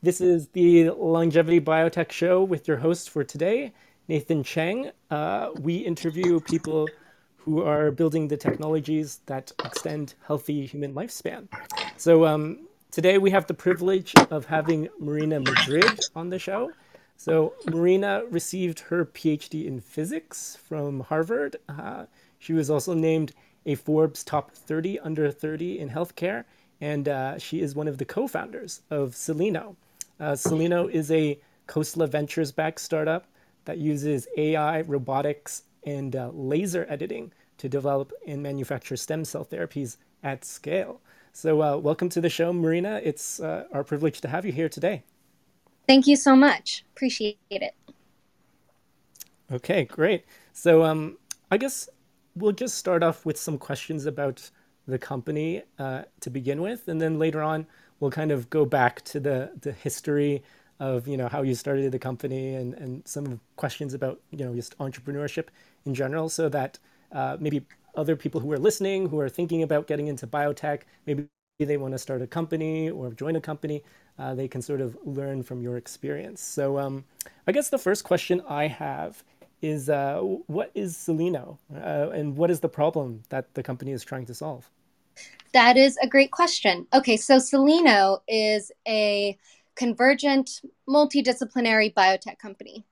This is the Longevity Biotech Show with your host for today, Nathan Cheng. Uh, we interview people who are building the technologies that extend healthy human lifespan. So um, today we have the privilege of having Marina Madrid on the show. So Marina received her PhD in physics from Harvard. Uh, she was also named a Forbes top 30 under 30 in healthcare, and uh, she is one of the co-founders of Celino. Uh, Celino is a Khosla Ventures backed startup that uses AI, robotics, and uh, laser editing to develop and manufacture stem cell therapies at scale. So, uh, welcome to the show, Marina. It's uh, our privilege to have you here today. Thank you so much. Appreciate it. Okay, great. So, um, I guess we'll just start off with some questions about the company uh, to begin with, and then later on we'll kind of go back to the the history of you know how you started the company and and some questions about you know just entrepreneurship in general, so that uh, maybe other people who are listening who are thinking about getting into biotech, maybe they want to start a company or join a company, uh, they can sort of learn from your experience. So um, I guess the first question I have is uh, what is Celino uh, and what is the problem that the company is trying to solve? That is a great question. Okay, so Celino is a convergent multidisciplinary biotech company.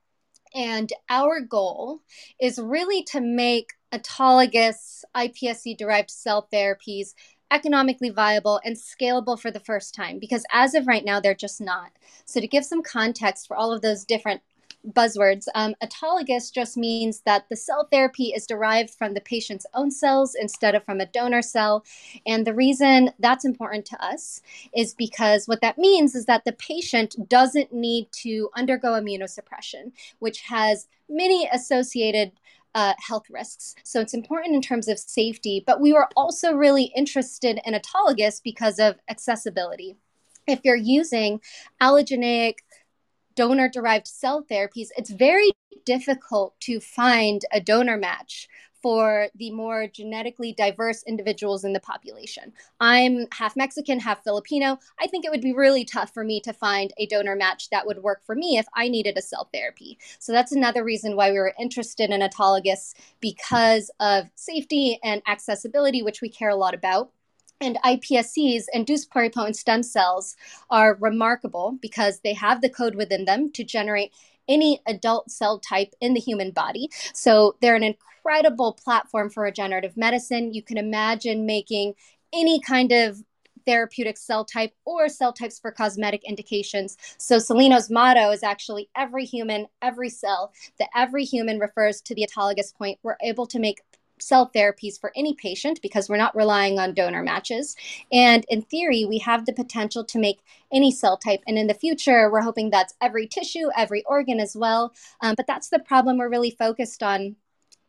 And our goal is really to make autologous iPSC derived cell therapies economically viable and scalable for the first time because as of right now they're just not so to give some context for all of those different buzzwords. Um, autologous just means that the cell therapy is derived from the patient's own cells instead of from a donor cell. And the reason that's important to us is because what that means is that the patient doesn't need to undergo immunosuppression, which has many associated uh, health risks. So it's important in terms of safety, but we were also really interested in autologous because of accessibility. If you're using allogeneic donor derived cell therapies, it's very difficult to find a donor match for the more genetically diverse individuals in the population. I'm half Mexican, half Filipino. I think it would be really tough for me to find a donor match that would work for me if I needed a cell therapy. So that's another reason why we were interested in autologous because of safety and accessibility, which we care a lot about. And iPSCs, induced pluripotent stem cells, are remarkable because they have the code within them to generate any adult cell type in the human body. So they're an incredible platform for regenerative medicine. You can imagine making any kind of therapeutic cell type or cell types for cosmetic indications. So Celino's motto is actually every human, every cell. The every human refers to the autologous point. We're able to make cell therapies for any patient because we're not relying on donor matches. And in theory, we have the potential to make any cell type. And in the future, we're hoping that's every tissue, every organ as well. Um, but that's the problem we're really focused on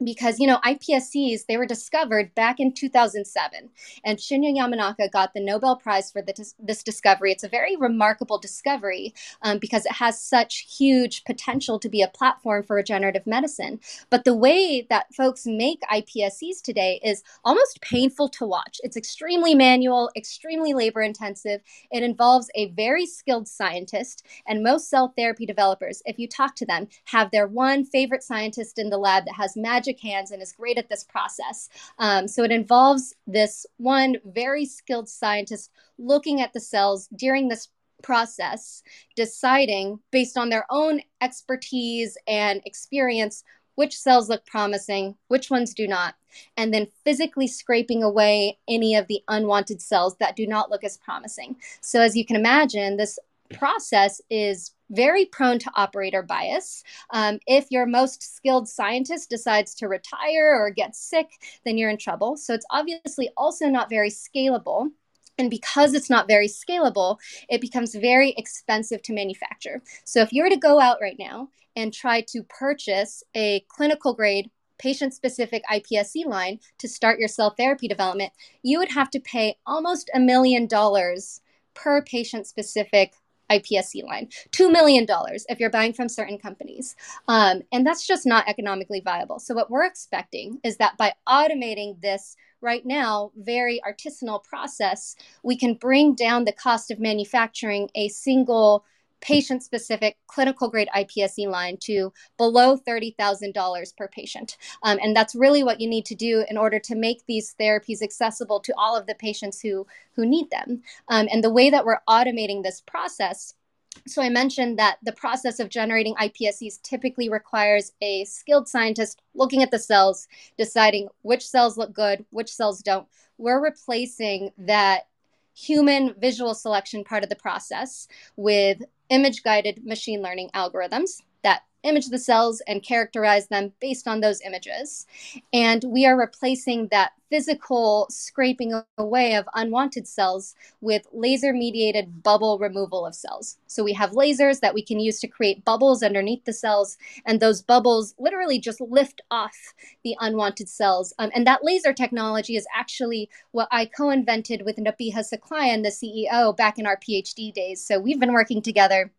because you know iPSCs they were discovered back in 2007 and Shinya Yamanaka got the Nobel Prize for the, this discovery. It's a very remarkable discovery um, because it has such huge potential to be a platform for regenerative medicine. But the way that folks make iPSCs today is almost painful to watch. It's extremely manual, extremely labor intensive. It involves a very skilled scientist and most cell therapy developers if you talk to them have their one favorite scientist in the lab that has magic magic hands and is great at this process. Um, so it involves this one very skilled scientist looking at the cells during this process, deciding based on their own expertise and experience which cells look promising, which ones do not, and then physically scraping away any of the unwanted cells that do not look as promising. So, as you can imagine, this process is very prone to operator bias. Um, if your most skilled scientist decides to retire or get sick, then you're in trouble. So it's obviously also not very scalable. And because it's not very scalable, it becomes very expensive to manufacture. So if you were to go out right now and try to purchase a clinical grade patient specific iPSC line to start your cell therapy development, you would have to pay almost a million dollars per patient specific iPSC line, $2 million if you're buying from certain companies. Um, and that's just not economically viable. So, what we're expecting is that by automating this right now very artisanal process, we can bring down the cost of manufacturing a single patient specific clinical grade iPSC line to below $30,000 per patient. Um, and that's really what you need to do in order to make these therapies accessible to all of the patients who, who need them. Um, and the way that we're automating this process so I mentioned that the process of generating iPSCs typically requires a skilled scientist looking at the cells, deciding which cells look good, which cells don't. We're replacing that human visual selection part of the process with image guided machine learning algorithms image the cells and characterize them based on those images. And we are replacing that physical scraping away of unwanted cells with laser mediated bubble removal of cells. So we have lasers that we can use to create bubbles underneath the cells, and those bubbles literally just lift off the unwanted cells. Um, and that laser technology is actually what I co invented with Nabiha Saklayan, the CEO, back in our PhD days. So we've been working together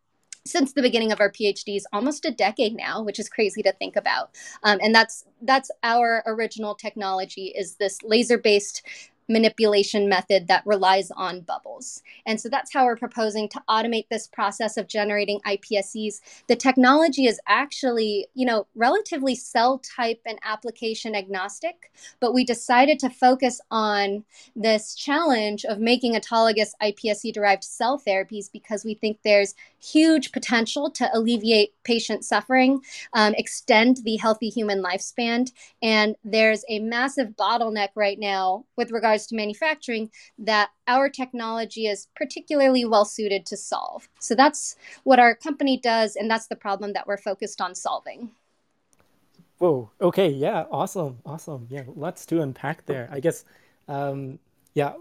since the beginning of our PhDs, almost a decade now, which is crazy to think about. Um, and that's that's our original technology is this laser based manipulation method that relies on bubbles. And so that's how we're proposing to automate this process of generating iPSCs. The technology is actually, you know, relatively cell type and application agnostic, but we decided to focus on this challenge of making autologous iPSC derived cell therapies because we think there's huge potential to alleviate patient suffering, um, extend the healthy human lifespan, and there's a massive bottleneck right now with regards to manufacturing that our technology is particularly well suited to solve. So that's what our company does, and that's the problem that we're focused on solving. Whoa. Okay. Yeah. Awesome. Awesome. Yeah. Lots to unpack there. I guess. Um, yeah.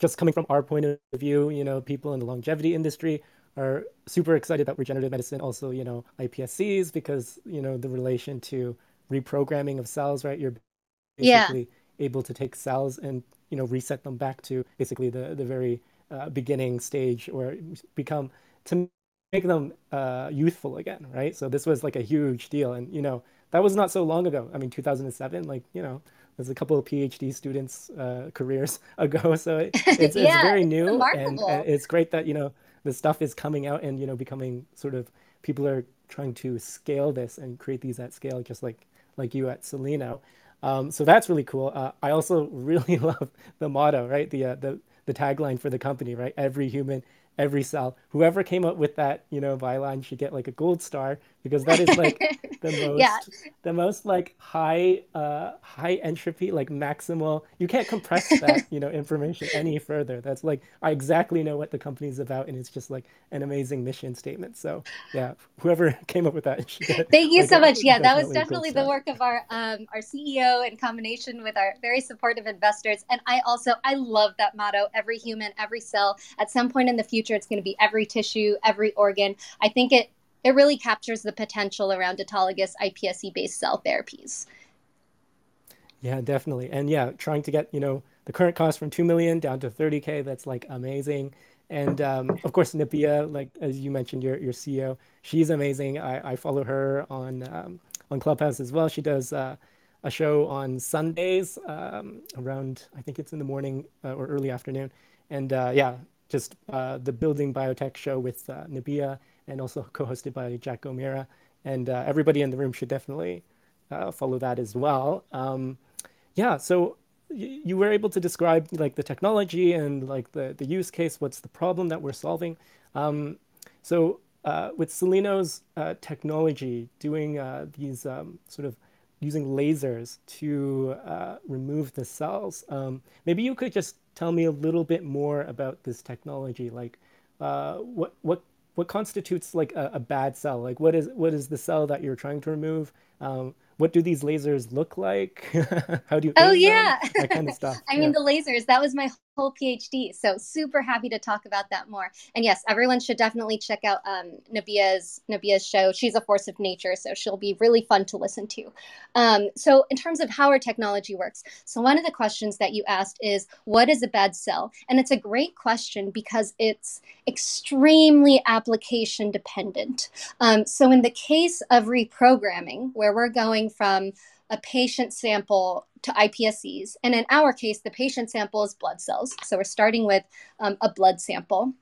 Just coming from our point of view, you know, people in the longevity industry are super excited about regenerative medicine. Also, you know, iPSCs because you know the relation to reprogramming of cells. Right. You're basically yeah able to take cells and you know reset them back to basically the the very uh, beginning stage or become to make them uh, youthful again, right? So this was like a huge deal, and you know that was not so long ago. I mean, 2007, like you know, there's a couple of PhD students' uh, careers ago, so it, it's, yeah, it's very new, it's and, and, it's great that you know the stuff is coming out and you know becoming sort of people are trying to scale this and create these at scale, just like like you at Celino. Um, so that's really cool. Uh, I also really love the motto, right? The uh, the the tagline for the company, right? Every human every cell. Whoever came up with that, you know, byline should get like a gold star because that is like the most yeah. the most like high uh high entropy, like maximal. You can't compress that, you know, information any further. That's like I exactly know what the company's about and it's just like an amazing mission statement. So yeah, whoever came up with that get, Thank you like, so much. Yeah, that was definitely the work of our um our CEO in combination with our very supportive investors. And I also I love that motto, every human, every cell. At some point in the future it's going to be every tissue every organ i think it it really captures the potential around autologous iPSC based cell therapies. Yeah definitely. And yeah trying to get you know the current cost from 2 million down to 30k that's like amazing. And um, of course Nipia, like as you mentioned your, your ceo she's amazing. I, I follow her on um, on clubhouse as well. She does uh, a show on sundays um, around i think it's in the morning uh, or early afternoon. And uh, yeah just uh, the Building Biotech show with uh, Nabia and also co-hosted by Jack O'Meara. And uh, everybody in the room should definitely uh, follow that as well. Um, yeah, so y- you were able to describe like the technology and like the, the use case, what's the problem that we're solving. Um, so uh, with Celino's uh, technology, doing these um, sort of using lasers to remove the cells, um, maybe you could just tell me a little bit more about this technology. Like, uh, what what what constitutes like a, a, bad cell? Like, what is what is the cell that you're trying to remove? Um, what do these lasers look like? How do you? Oh yeah, them? that kind of stuff. I yeah. mean, the lasers. That was my whole PhD. So super happy to talk about that more. And yes, everyone should definitely check out um, Nabia's Nabia's show. She's a force of nature, so she'll be really fun to listen to. Um, so in terms of how our technology works, so one of the questions that you asked is, what is a bad cell? And it's a great question because it's extremely application dependent. Um, so in the case of reprogramming, where we're going from a patient sample to iPSCs. And in our case, the patient sample is blood cells. So we're starting with um, a blood sample.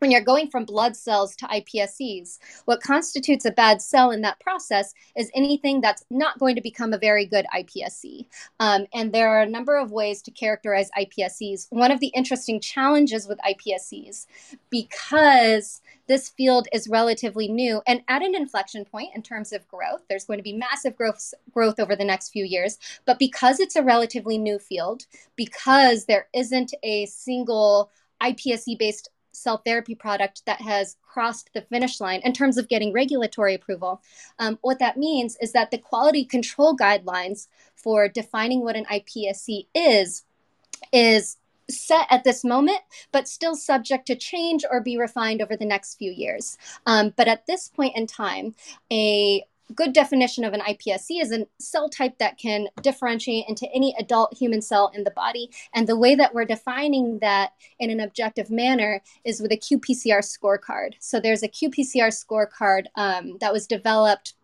when you're going from blood cells to iPSCs, what constitutes a bad cell in that process is anything that's not going to become a very good iPSC. Um, and there are a number of ways to characterize iPSCs. One of the interesting challenges with iPSCs, because this field is relatively new and at an inflection point in terms of growth, there's going to be massive growth, growth over the next few years. But because it's a relatively new field, because there isn't a single iPSC based cell therapy product that has crossed the finish line in terms of getting regulatory approval. Um, what that means is that the quality control guidelines for defining what an iPSC is is set at this moment, but still subject to change or be refined over the next few years. Um, but at this point in time, a good definition of an iPSC is a cell type that can differentiate into any adult human cell in the body. And the way that we're defining that in an objective manner is with a qPCR scorecard. So there's a qPCR scorecard um, that was developed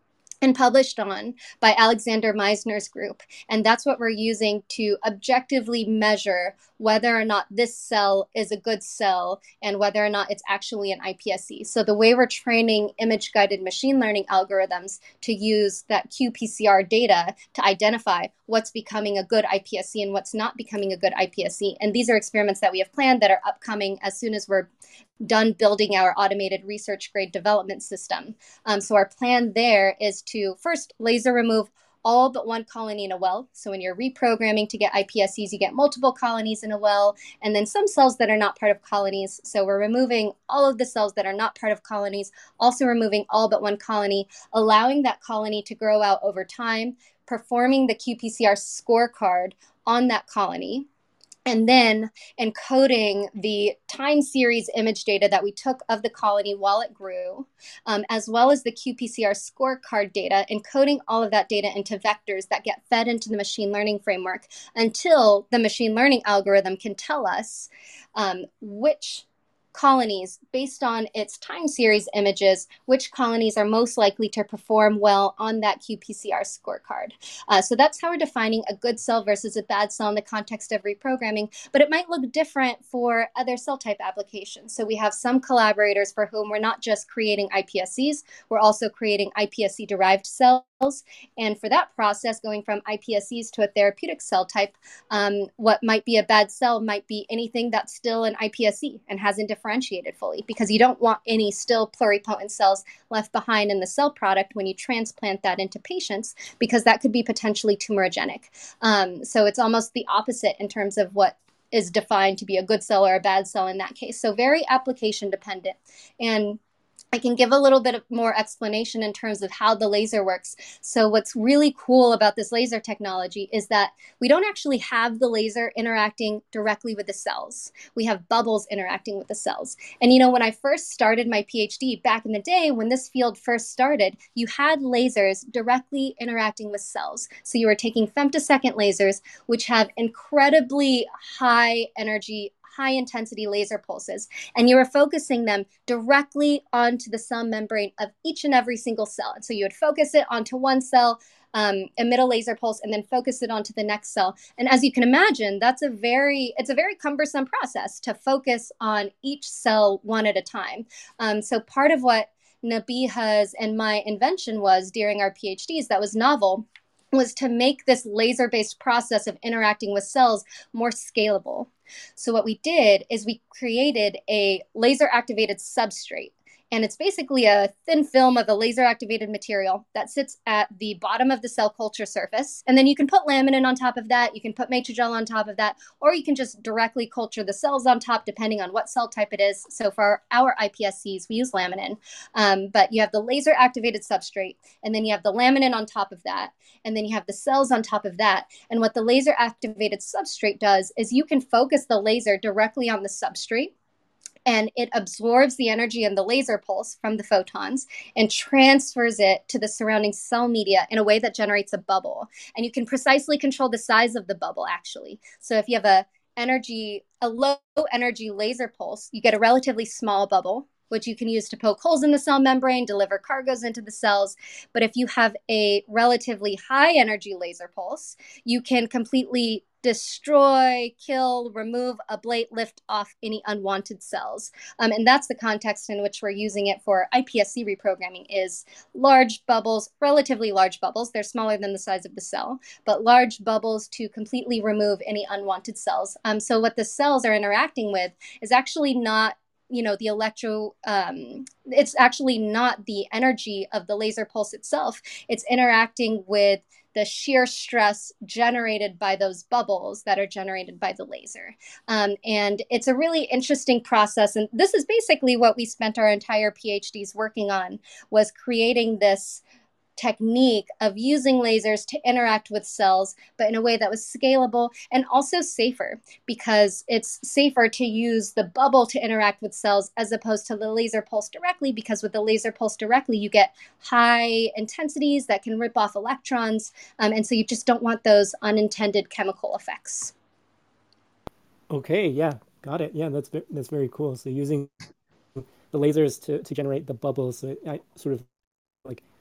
and published on by Alexander Meisner's group. And that's what we're using to objectively measure whether or not this cell is a good cell and whether or not it's actually an iPSC. So the way we're training image guided machine learning algorithms to use that qPCR data to identify what's becoming a good iPSC and what's not becoming a good iPSC. And these are experiments that we have planned that are upcoming as soon as we're done building our automated research grade development system. Um, so our plan there is to first laser remove all but one colony in a well. So when you're reprogramming to get iPSCs, you get multiple colonies in a well, and then some cells that are not part of colonies. So we're removing all of the cells that are not part of colonies, also removing all but one colony, allowing that colony to grow out over time, performing the qPCR scorecard on that colony and then encoding the time series image data that we took of the colony while it grew, um, as well as the qPCR scorecard data, encoding all of that data into vectors that get fed into the machine learning framework until the machine learning algorithm can tell us um, which colonies based on its time series images, which colonies are most likely to perform well on that qPCR scorecard. Uh, so that's how we're defining a good cell versus a bad cell in the context of reprogramming, but it might look different for other cell type applications. So we have some collaborators for whom we're not just creating iPSCs, we're also creating iPSC derived cells and for that process, going from iPSCs to a therapeutic cell type, um, what might be a bad cell might be anything that's still an iPSC and hasn't differentiated fully because you don't want any still pluripotent cells left behind in the cell product when you transplant that into patients because that could be potentially tumorigenic. Um, so it's almost the opposite in terms of what is defined to be a good cell or a bad cell in that case. So very application dependent. And I can give a little bit of more explanation in terms of how the laser works. So, what's really cool about this laser technology is that we don't actually have the laser interacting directly with the cells. We have bubbles interacting with the cells. And you know, when I first started my PhD back in the day, when this field first started, you had lasers directly interacting with cells. So, you were taking femtosecond lasers, which have incredibly high energy high intensity laser pulses, and you were focusing them directly onto the cell membrane of each and every single cell. And so you would focus it onto one cell, um, emit a laser pulse, and then focus it onto the next cell. And as you can imagine, that's a very it's a very cumbersome process to focus on each cell one at a time. Um, so part of what Nabiha's and my invention was during our PhDs that was novel was to make this laser based process of interacting with cells more scalable. So, what we did is we created a laser activated substrate and it's basically a thin film of a laser activated material that sits at the bottom of the cell culture surface. And then you can put laminin on top of that, you can put Matrigel on top of that, or you can just directly culture the cells on top depending on what cell type it is. So for our iPSCs, we use laminin. Um, but you have the laser activated substrate, and then you have the laminin on top of that, and then you have the cells on top of that. And what the laser activated substrate does is you can focus the laser directly on the substrate and it absorbs the energy in the laser pulse from the photons and transfers it to the surrounding cell media in a way that generates a bubble. And you can precisely control the size of the bubble actually. So if you have a energy a low energy laser pulse, you get a relatively small bubble which you can use to poke holes in the cell membrane, deliver cargoes into the cells. But if you have a relatively high energy laser pulse, you can completely destroy, kill, remove, ablate, lift off any unwanted cells. Um, and that's the context in which we're using it for iPSC reprogramming is large bubbles, relatively large bubbles. They're smaller than the size of the cell, but large bubbles to completely remove any unwanted cells. Um, so what the cells are interacting with is actually not you know the electro um, it's actually not the energy of the laser pulse itself it's interacting with the shear stress generated by those bubbles that are generated by the laser. Um, and it's a really interesting process. And this is basically what we spent our entire phds working on was creating this technique of using lasers to interact with cells, but in a way that was scalable and also safer because it's safer to use the bubble to interact with cells as opposed to the laser pulse directly. Because with the laser pulse directly, you get high intensities that can rip off electrons. Um, and so you just don't want those unintended chemical effects. Okay, yeah, got it. Yeah, that's that's very cool. So using the lasers to, to generate the bubbles, so it, sort of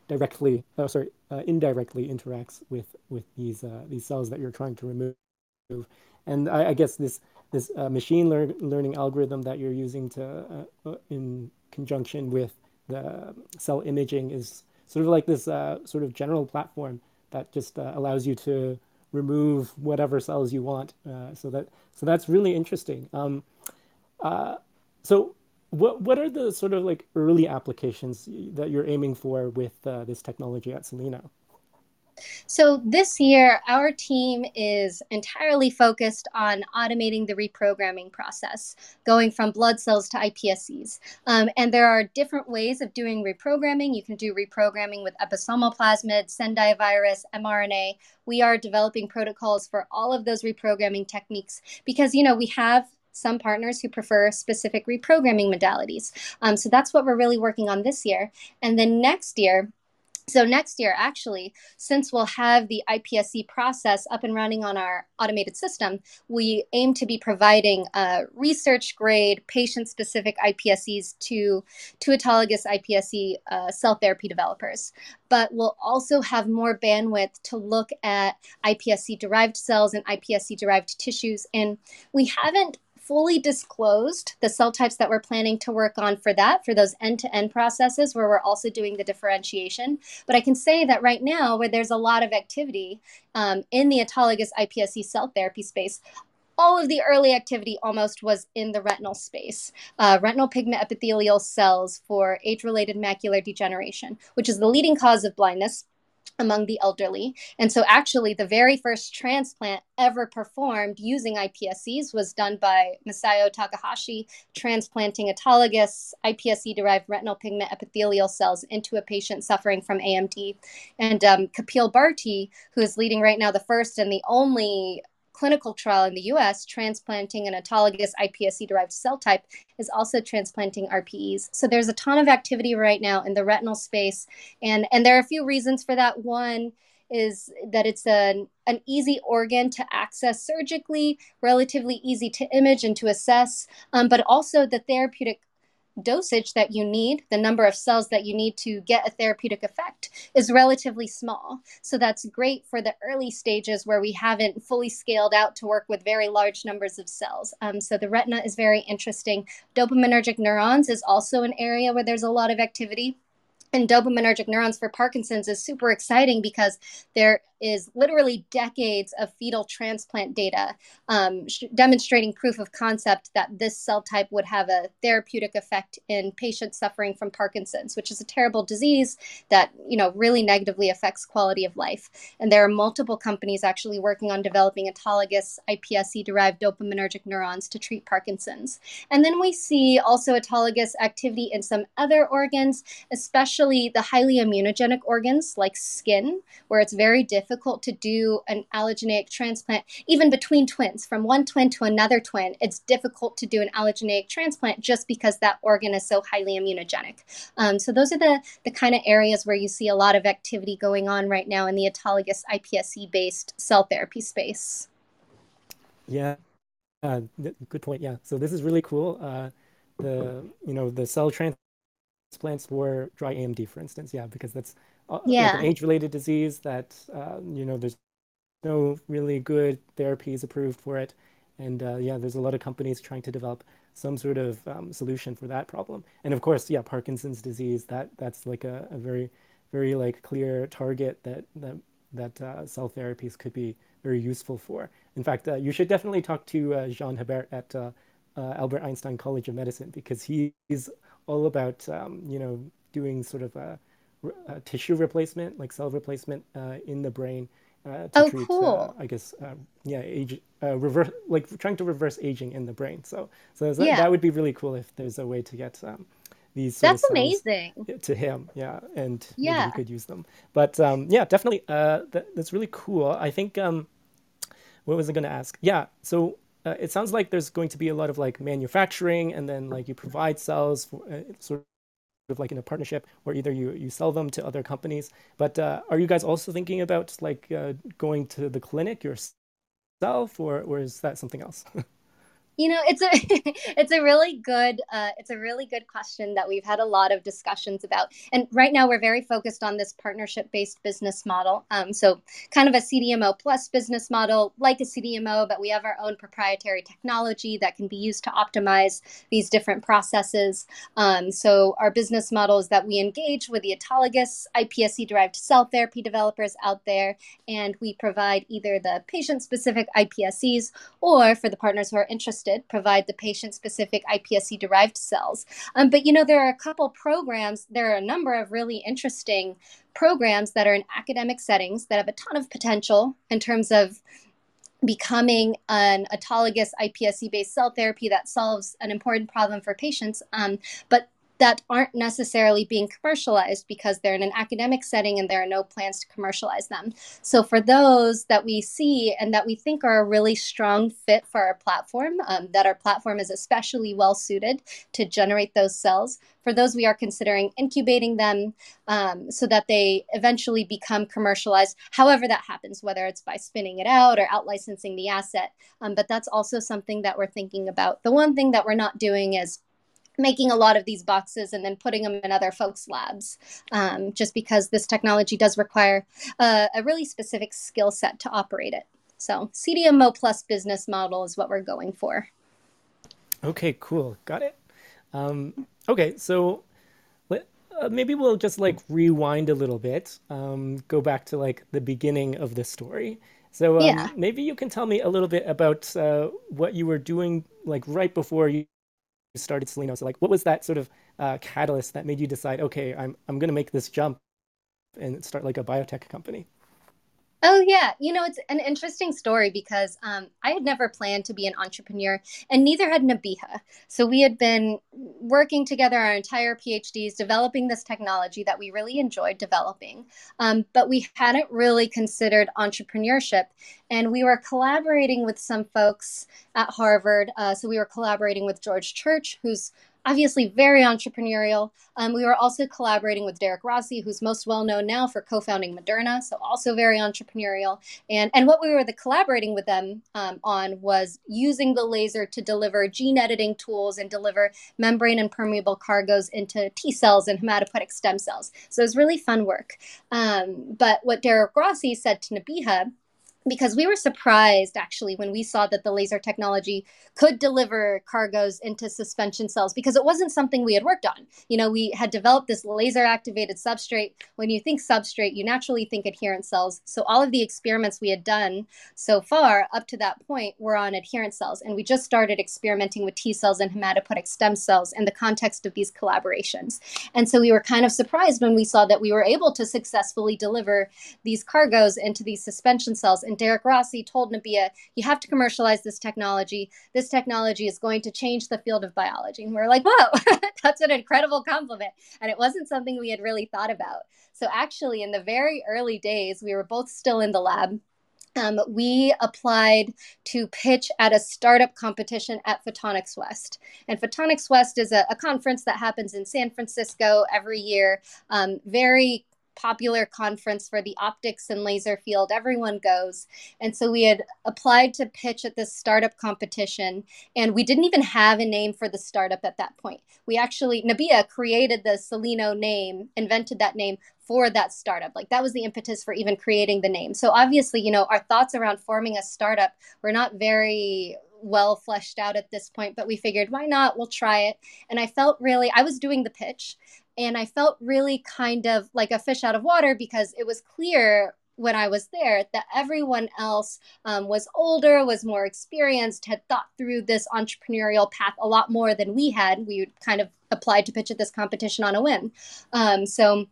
directly, oh, sorry, uh, indirectly interacts with with these uh, these cells that you're trying to remove. And I, I guess this this uh, machine lear learning algorithm that you're using to uh, uh, in conjunction with the cell imaging is sort of like this sort of general platform that just allows you to remove whatever cells you want. so that so that's really interesting. Um, so what what are the sort of like early applications that you're aiming for with uh, this technology at Celino? So this year, our team is entirely focused on automating the reprogramming process, going from blood cells to iPSCs. Um, and there are different ways of doing reprogramming. You can do reprogramming with episomal plasmid, Sendai virus, mRNA. We are developing protocols for all of those reprogramming techniques because, you know, we have some partners who prefer specific reprogramming modalities. Um, so that's what we're really working on this year. And then next year, so next year, actually, since we'll have the iPSC process up and running on our automated system, we aim to be providing uh, research grade, patient specific iPSCs to, to autologous iPSC uh, cell therapy developers. But we'll also have more bandwidth to look at iPSC derived cells and iPSC derived tissues. And we haven't fully disclosed the cell types that we're planning to work on for that, for those end to end processes where we're also doing the differentiation. But I can say that right now, where there's a lot of activity um, in the autologous iPSC cell therapy space, all of the early activity almost was in the retinal space. Uh, retinal pigment epithelial cells for age related macular degeneration, which is the leading cause of blindness among the elderly. And so, actually, the very first transplant ever performed using iPSCs was done by Masayo Takahashi, transplanting autologous iPSC derived retinal pigment epithelial cells into a patient suffering from AMD. And um, Kapil Bharti, who is leading right now the first and the only clinical trial in the US, transplanting an autologous iPSC derived cell type, is also transplanting RPEs. So there's a ton of activity right now in the retinal space. And, and there are a few reasons for that. One is that it's an, an easy organ to access surgically, relatively easy to image and to assess, um, but also the therapeutic dosage that you need, the number of cells that you need to get a therapeutic effect, is relatively small. So that's great for the early stages where we haven't fully scaled out to work with very large numbers of cells. Um, so the retina is very interesting. Dopaminergic neurons is also an area where there's a lot of activity and dopaminergic neurons for Parkinson's is super exciting because there is literally decades of fetal transplant data um, sh- demonstrating proof of concept that this cell type would have a therapeutic effect in patients suffering from Parkinson's, which is a terrible disease that you know really negatively affects quality of life. And there are multiple companies actually working on developing autologous iPSC-derived dopaminergic neurons to treat Parkinson's. And then we see also autologous activity in some other organs, especially the highly immunogenic organs like skin, where it's very difficult difficult to do an allogeneic transplant, even between twins, from one twin to another twin. It's difficult to do an allogeneic transplant just because that organ is so highly immunogenic. Um, so those are the, the kind of areas where you see a lot of activity going on right now in the autologous iPSC based cell therapy space. Yeah, uh, good point. Yeah, so this is really cool. Uh, the you know the cell transplants for dry AMD, for instance. Yeah, because that's yeah. like an age-related disease that uh, you know there's no really good therapies approved for it. And uh, yeah, there's a lot of companies trying to develop some sort of um, solution for that problem. And of course, yeah, Parkinson's disease, that that's like a, a very, very like clear target that that, that uh, cell therapies could be very useful for. In fact, uh, you should definitely talk to uh, Jean Hebert at uh, uh, Albert Einstein College of Medicine because he's all about, um, you know, doing sort of a, a tissue replacement, like cell replacement in the brain uh, to oh, treat, cool. uh, I guess, uh, yeah, age, uh, reverse, like trying to reverse aging in the brain. So, so that, Yeah. that would be really cool if there's a way to get um, these That's amazing. to him, yeah, and Yeah. he could use them. But um, yeah, definitely, uh, that, that's really cool. I think, um, what was I going to ask? Yeah, so uh, it sounds like there's going to be a lot of like manufacturing, and then like you provide cells for uh, sort like in a partnership, or either you you sell them to other companies. But uh, are you guys also thinking about like uh, going to the clinic yourself, or or is that something else? You know, it's a it's a really good uh, it's a really good question that we've had a lot of discussions about. And right now, we're very focused on this partnership based business model. Um, so, kind of a CDMO plus business model, like a CDMO, but we have our own proprietary technology that can be used to optimize these different processes. Um, so, our business model is that we engage with the autologous iPSC derived cell therapy developers out there, and we provide either the patient specific iPSCs or for the partners who are interested, provide the patient specific iPSC derived cells. Um, but you know, there are a couple programs, there are a number of really interesting programs that are in academic settings that have a ton of potential in terms of becoming an autologous iPSC based cell therapy that solves an important problem for patients, um, but that aren't necessarily being commercialized because they're in an academic setting and there are no plans to commercialize them. So, for those that we see and that we think are a really strong fit for our platform, um, that our platform is especially well suited to generate those cells, for those we are considering incubating them um, so that they eventually become commercialized, however that happens, whether it's by spinning it out or out licensing the asset. Um, but that's also something that we're thinking about. The one thing that we're not doing is making a lot of these boxes and then putting them in other folks' labs, um, just because this technology does require a, a really specific skill set to operate it. So, CDMO plus business model is what we're going for. Okay, cool. Got it. Um, okay, so let, uh, maybe we'll just like rewind a little bit, um, go back to like the beginning of the story. So um, Yeah. maybe you can tell me a little bit about uh, what you were doing like right before you started Seleno. So like, what was that sort of uh, catalyst that made you decide, okay, I'm I'm gonna make this jump and start like a biotech company? Oh, yeah. You know, it's an interesting story because um, I had never planned to be an entrepreneur, and neither had Nabiha. So we had been working together our entire PhDs, developing this technology that we really enjoyed developing. Um, but we hadn't really considered entrepreneurship. And we were collaborating with some folks at Harvard. Uh, so we were collaborating with George Church, who's obviously very entrepreneurial. Um, we were also collaborating with Derek Rossi, who's most well known now for co-founding Moderna, so also very entrepreneurial. And and what we were the collaborating with them um, on was using the laser to deliver gene editing tools and deliver membrane and permeable cargoes into T cells and hematopoietic stem cells. So it was really fun work. Um, but what Derek Rossi said to Nabiha because we were surprised actually when we saw that the laser technology could deliver cargoes into suspension cells because it wasn't something we had worked on. You know, we had developed this laser activated substrate. When you think substrate, you naturally think adherent cells. So all of the experiments we had done so far up to that point were on adherent cells. And we just started experimenting with T cells and hematopoietic stem cells in the context of these collaborations. And so we were kind of surprised when we saw that we were able to successfully deliver these cargoes into these suspension cells. Derek Rossi told Nabia, you have to commercialize this technology. This technology is going to change the field of biology. And we are like, whoa, that's an incredible compliment. And it wasn't something we had really thought about. So actually, in the very early days, we were both still in the lab. Um, we applied to pitch at a startup competition at Photonics West. And Photonics West is a, a conference that happens in San Francisco every year. Um, very popular conference for the optics and laser field. Everyone goes. And so we had applied to pitch at this startup competition, and we didn't even have a name for the startup at that point. We actually, Nabia created the Celino name, invented that name for that startup. Like that was the impetus for even creating the name. So obviously, you know, our thoughts around forming a startup were not very well fleshed out at this point, but we figured why not? We'll try it. And I felt really, I was doing the pitch and I felt really kind of like a fish out of water because it was clear when I was there that everyone else um, was older, was more experienced, had thought through this entrepreneurial path a lot more than we had. We kind of applied to pitch at this competition on a whim. Um, so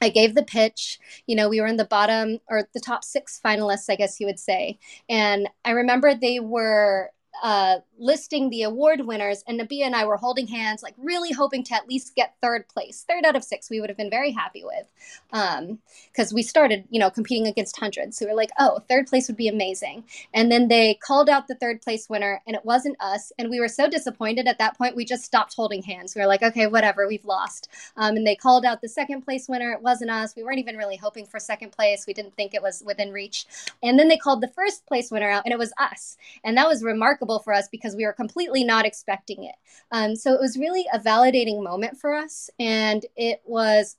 I gave the pitch. You know, we were in the bottom or the top six finalists, I guess you would say. And I remember they were uh, listing the award winners, and Nabia and I were holding hands, like really hoping to at least get third place. Third out of six, we would have been very happy with, because um, we started, you know, competing against hundreds. So we were like, oh, third place would be amazing. And then they called out the third place winner, and it wasn't us. And we were so disappointed at that point, we just stopped holding hands. We were like, okay, whatever, we've lost. Um, and they called out the second place winner. It wasn't us. We weren't even really hoping for second place. We didn't think it was within reach. And then they called the first place winner out, and it was us. And that was remarkable for us because we were completely not expecting it. Um, so it was really a validating moment for us. And it was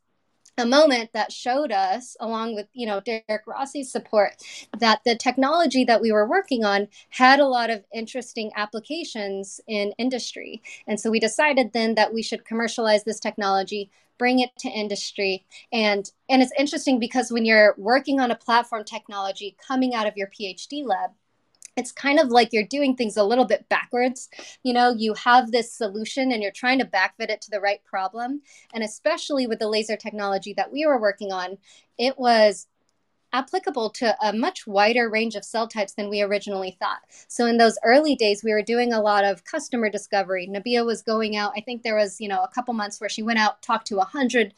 a moment that showed us along with you know derek rossi's support that the technology that we were working on had a lot of interesting applications in industry and so we decided then that we should commercialize this technology bring it to industry and and it's interesting because when you're working on a platform technology coming out of your phd lab it's kind of like you're doing things a little bit backwards. You know, you have this solution and you're trying to backfit it to the right problem. And especially with the laser technology that we were working on, it was applicable to a much wider range of cell types than we originally thought. So in those early days, we were doing a lot of customer discovery. Nabia was going out. I think there was, you know, a couple months where she went out, talked to a hundred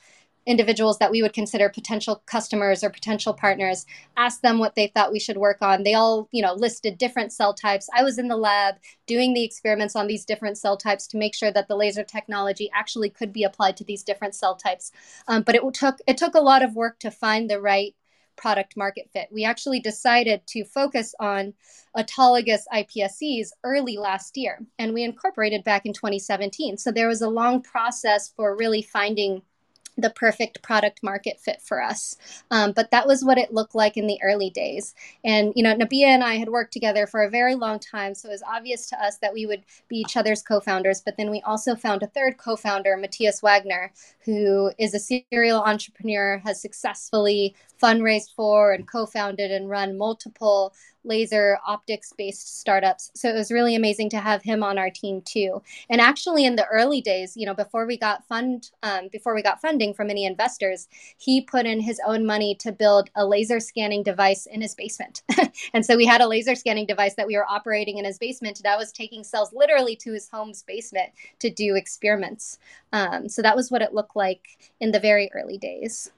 individuals that we would consider potential customers or potential partners asked them what they thought we should work on they all you know listed different cell types i was in the lab doing the experiments on these different cell types to make sure that the laser technology actually could be applied to these different cell types um, but it took it took a lot of work to find the right product market fit. We actually decided to focus on autologous iPSCs early last year, and we incorporated back in 2017. So there was a long process for really finding the perfect product market fit for us. Um, but that was what it looked like in the early days. And, you know, Nabia and I had worked together for a very long time. So it was obvious to us that we would be each other's co founders. But then we also found a third co founder, Matthias Wagner, who is a serial entrepreneur, has successfully fundraised for and co founded and run multiple laser optics based startups. So it was really amazing to have him on our team too. And actually, in the early days, you know, before we got fund, um, before we got funding from any investors, he put in his own money to build a laser scanning device in his basement. and so we had a laser scanning device that we were operating in his basement that was taking cells literally to his home's basement to do experiments. Um, so that was what it looked like in the very early days.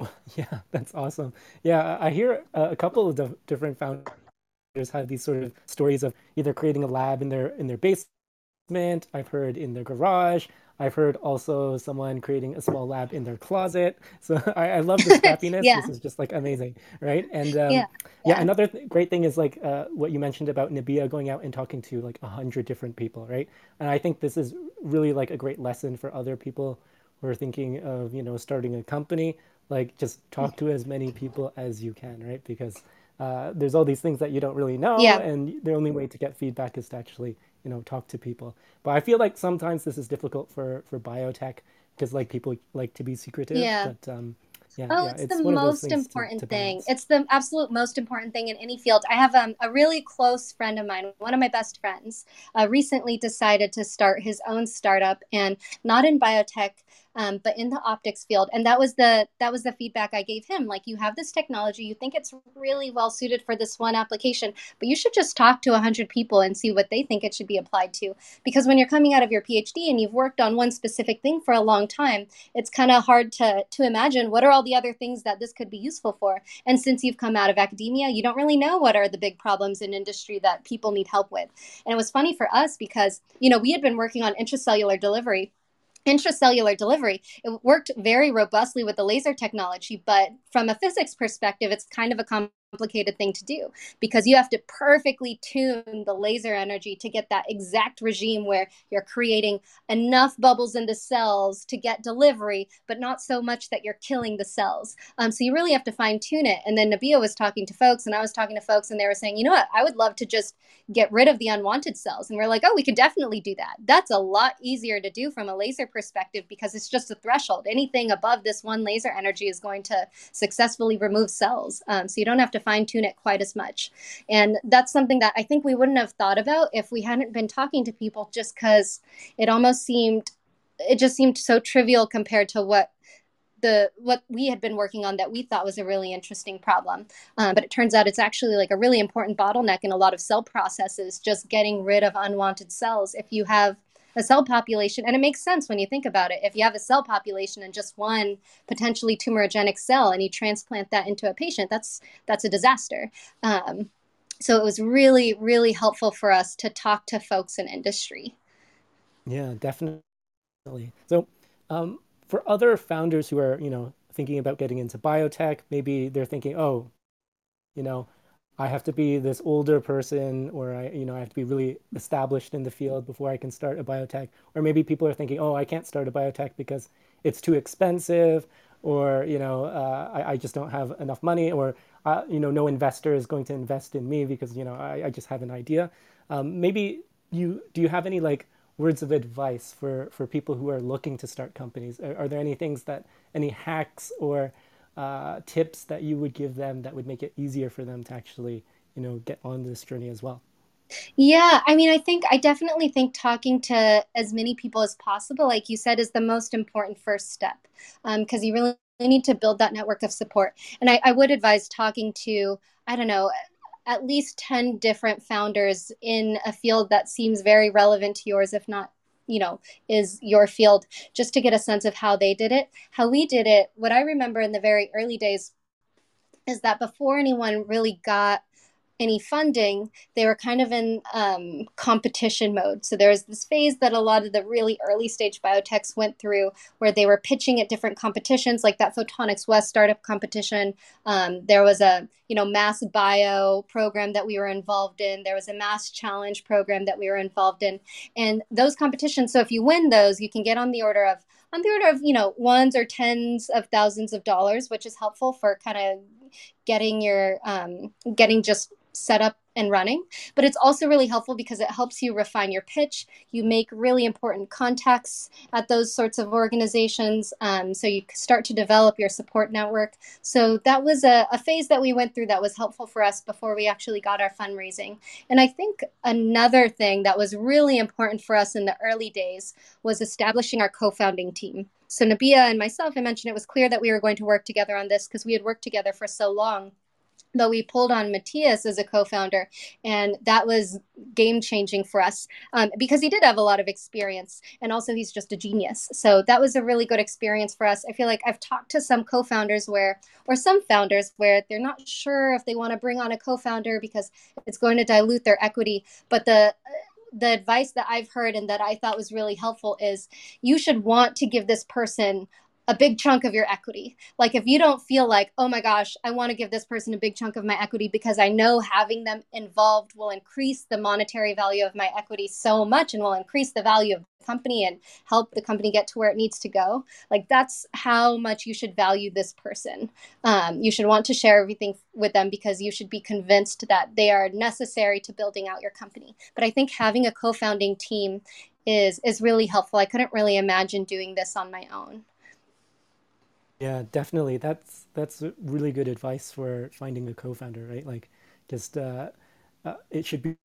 Yeah, that's awesome. Yeah, I hear a couple of different founders have these sort of stories of either creating a lab in their in their basement. I've heard in their garage. I've heard also someone creating a small lab in their closet. So I, I love this happiness. yeah. This is just like amazing, right? And um, yeah. yeah. yeah, another th- great thing is like uh, what you mentioned about Nabia going out and talking to like a hundred different people, right? And I think this is really like a great lesson for other people who are thinking of you know starting a company like just talk to as many people as you can right because uh, there's all these things that you don't really know yeah. and the only way to get feedback is to actually you know talk to people but i feel like sometimes this is difficult for for biotech because like people like to be secretive yeah. but um yeah, oh, yeah, it's, it's, the most important to, to thing. It's the absolute most important thing in any field. I have um, a really close friend of mine, one of my best friends, uh, recently decided to start his own startup, and not in biotech, um, but in the optics field. And that was the that was the feedback I gave him. Like, you have this technology, you think it's really well suited for this one application, but you should just talk to hundred people and see what they think it should be applied to. Because when you're coming out of your PhD and you've worked on one specific thing for a long time, it's kind of hard to to imagine what are all the other things that this could be useful for. And since you've come out of academia, you don't really know what are the big problems in industry that people need help with. And it was funny for us because you know we had been working on intracellular delivery intracellular delivery. It worked very robustly with the laser technology, but from a physics perspective, it's kind of a complicated thing to do because you have to perfectly tune the laser energy to get that exact regime where you're creating enough bubbles in the cells to get delivery, but not so much that you're killing the cells. Um, so you really have to fine tune it. And then Nabia was talking to folks, and I was talking to folks, and they were saying, you know what, I would love to just get rid of the unwanted cells. And we're like, oh, we can definitely do that. That's a lot easier to do from a laser perspective because it's just a threshold. Anything above this one laser energy is going to successfully remove cells. Um, so you don't have to to fine tune it quite as much. And that's something that I think we wouldn't have thought about if we hadn't been talking to people just because it almost seemed, it just seemed so trivial compared to what the what we had been working on that we thought was a really interesting problem um, but it turns out it's actually like a really important bottleneck in a lot of cell processes just getting rid of unwanted cells if you have a cell population, and it makes sense when you think about it. If you have a cell population and just one potentially tumorigenic cell, and you transplant that into a patient, that's that's a disaster. Um, so it was really, really helpful for us to talk to folks in industry. Yeah, definitely. So, um, for other founders who are, you know, thinking about getting into biotech, maybe they're thinking, oh, you know, I have to be this older person or I, you know, I have to be really established in the field before I can start a biotech. Or maybe people are thinking, oh, I can't start a biotech because it's too expensive or, you know, uh, I, I, just don't have enough money or, uh, you know, no investor is going to invest in me because, you know, I, I just have an idea. Um, maybe you, do you have any like words of advice for, for people who are looking to start companies? Are, are there any things that, any hacks or, uh, tips that you would give them that would make it easier for them to actually, you know, get on this journey as well? Yeah, I mean, I think I definitely think talking to as many people as possible, like you said, is the most important first step because um, you really need to build that network of support. And I, I would advise talking to, I don't know, at least 10 different founders in a field that seems very relevant to yours, if not you know is your field just to get a sense of how they did it how we did it. What i remember in the very early days is that before anyone really got any funding, they were kind of in um, competition mode. So there was this phase that a lot of the really early stage biotechs went through where they were pitching at different competitions, like that Photonics West startup competition. Um, there was a you know MassBio program that we were involved in. There was a MassChallenge program that we were involved in, and those competitions. So if you win those, you can get on the order of on the order of you know ones or tens of thousands of dollars, which is helpful for kind of getting your um, getting just set up and running. But it's also really helpful because it helps you refine your pitch. You make really important contacts at those sorts of organizations. Um, so you start to develop your support network. So that was a, a phase that we went through that was helpful for us before we actually got our fundraising. And I think another thing that was really important for us in the early days was establishing our co founding team. So Nabiha and myself, I mentioned it was clear that we were going to work together on this because we had worked together for so long but we pulled on Matthias as a co-founder, and that was game changing for us um, because he did have a lot of experience, and also he's just a genius. So that was a really good experience for us. I feel like I've talked to some co-founders where, or some founders where they're not sure if they want to bring on a co-founder because it's going to dilute their equity, but the the advice that I've heard and that I thought was really helpful is you should want to give this person a big chunk of your equity. Like if you don't feel like, oh my gosh, I want to give this person a big chunk of my equity because I know having them involved will increase the monetary value of my equity so much and will increase the value of the company and help the company get to where it needs to go. Like that's how much you should value this person. Um, you should want to share everything with them because you should be convinced that they are necessary to building out your company. But I think having a co-founding team is is really helpful. I couldn't really imagine doing this on my own. Yeah, definitely. That's that's really good advice for finding a co-founder, right? Like, just uh, uh, it should be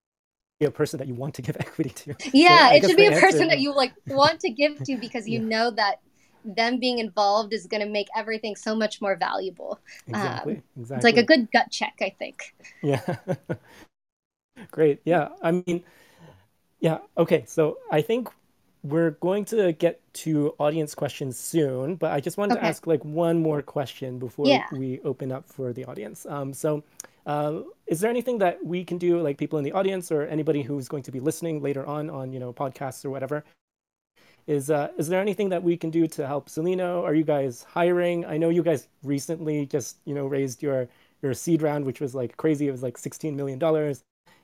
a person that you want to give equity to. Yeah, so it should be a answer... person that you like want to give to because you yeah. know that them being involved is going to make everything so much more valuable. Exactly. Um, exactly. It's like a good gut check, I think. Yeah. Great. Yeah. I mean, yeah. Okay. So I think we're going to get to audience questions soon, but I just wanted okay. to ask like one more question before yeah. we open up for the audience. Um, so, uh, is there anything that we can do, like people in the audience or anybody who's going to be listening later on on you know podcasts or whatever? is uh, is there anything that we can do to help Cellino? Are you guys hiring? I know you guys recently just you know raised your your seed round, which was like crazy. It was like sixteen million dollars.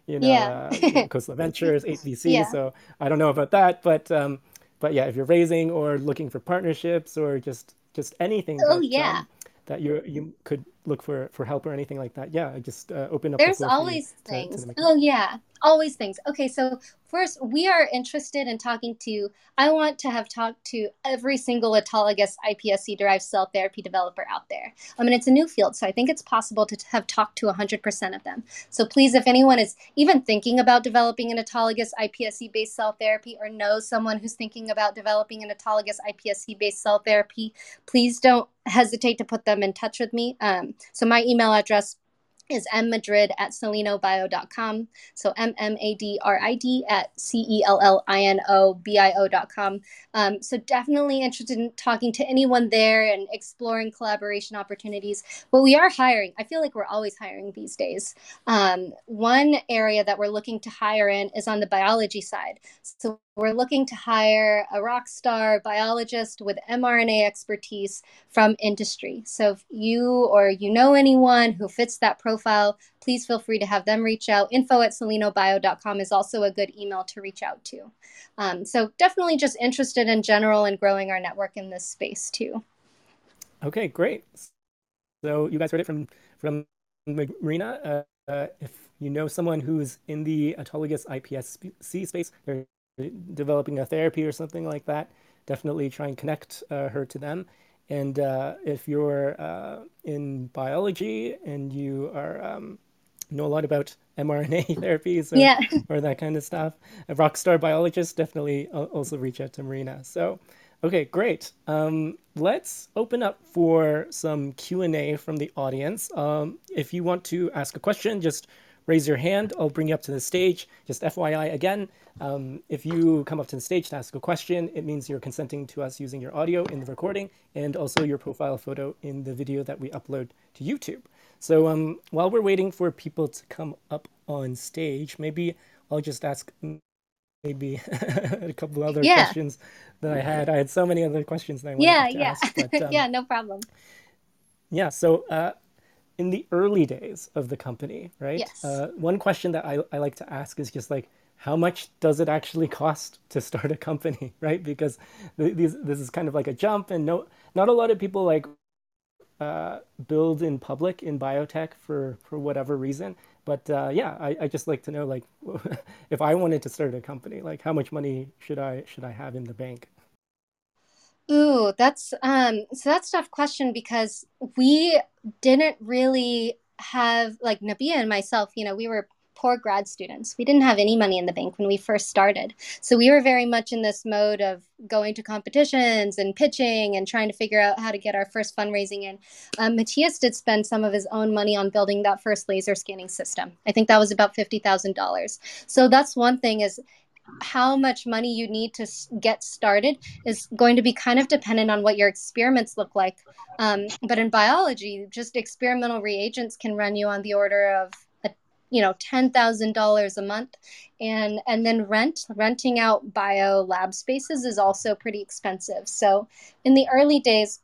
You know, Yeah. uh, Khosla Ventures, eight VC. Yeah. So I don't know about that, but um, but yeah, if you're raising or looking for partnerships or just just anything Oh, that yeah. um, that you you could look for for help or anything like that, yeah, just uh, open up There's you always to to things. Oh, yeah, always things. Okay, so first, we are interested in talking to, I want to have talked to every single autologous iPSC derived cell therapy developer out there. I mean, it's a new field, so I think it's possible to have talked to 100% of them. So please, if anyone is even thinking about developing an autologous iPSC based cell therapy or knows someone who's thinking about developing an autologous iPSC based cell therapy, please don't hesitate to put them in touch with me. Um, so my email address is mmadrid at cellinobio.com. So M M A D R I D at C E L L I N O B I O.com. Um, so definitely interested in talking to anyone there and exploring collaboration opportunities. But we are hiring. I feel like we're always hiring these days. Um, one area that we're looking to hire in is on the biology side. So we're looking to hire a rock star biologist with mRNA expertise from industry. So if you or you know anyone who fits that profile, please feel free to have them reach out. Info at cellinobio.com is also a good email to reach out to. Um, so definitely just interested in general and growing our network in this space too. Okay, great. So you guys heard it from from Marinna. Uh, uh, if you know someone who's in the autologous iPSC space, they're developing a therapy or something like that, definitely try and connect uh, her to them. And uh, if you're uh, in biology and you are um, know a lot about mRNA therapies or, Yeah. or that kind of stuff, a rock star biologist, definitely also reach out to Marinna. So, okay, great. Um, let's open up for some Q&A from the audience. Um, if you want to ask a question, just raise your hand. I'll bring you up to the stage. Just FYI again, um, if you come up to the stage to ask a question, it means you're consenting to us using your audio in the recording and also your profile photo in the video that we upload to YouTube. So um, while we're waiting for people to come up on stage, maybe I'll just ask maybe a couple other Yeah. questions that I had. I had so many other questions that I Yeah. wanted to Yeah. ask, but um, yeah. No problem. yeah, so uh, in the early days of the company, right? Yes. Uh, one question that I, I like to ask is just like, how much does it actually cost to start a company, right? Because th- these, this is kind of like a jump, and no, not a lot of people like uh, build in public in biotech for for whatever reason. But uh, yeah, I, I just like to know like if I wanted to start a company, like how much money should I should I have in the bank? Ooh, that's um so that's a tough question because we didn't really have like Nabiha and myself, you know, we were poor grad students. We didn't have any money in the bank when we first started. So we were very much in this mode of going to competitions and pitching and trying to figure out how to get our first fundraising in. Um, Matthias did spend some of his own money on building that first laser scanning system. I think that was about $50,000. So that's one thing is how much money you need to get started is going to be kind of dependent on what your experiments look like. Um, but in biology, just experimental reagents can run you on the order of a, you know ten thousand dollars a month, and and then rent renting out bio lab spaces is also pretty expensive. So in the early days,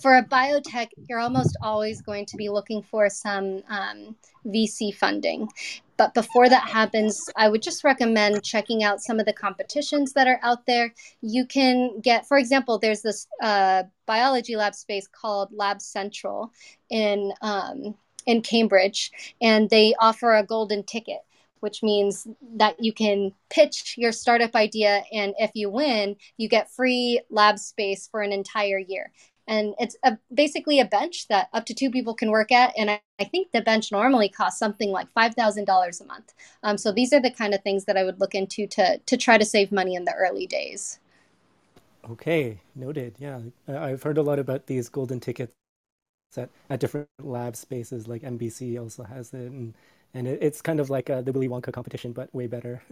for a biotech, you're almost always going to be looking for some um, VC funding. But before that happens, I would just recommend checking out some of the competitions that are out there. You can get, for example, there's this uh, biology lab space called Lab Central in um, in Cambridge, and they offer a golden ticket. Which means that you can pitch your startup idea, and if you win, you get free lab space for an entire year and it's a, basically a bench that up to two people can work at and i, I think the bench normally costs something like $5000 a month um, so these are the kind of things that i would look into to, to try to save money in the early days Okay, noted. Yeah, I've heard a lot about these golden tickets at, at different lab spaces, like MBC also has it, and and it, it's kind of like uh, the Willy Wonka competition, but way better.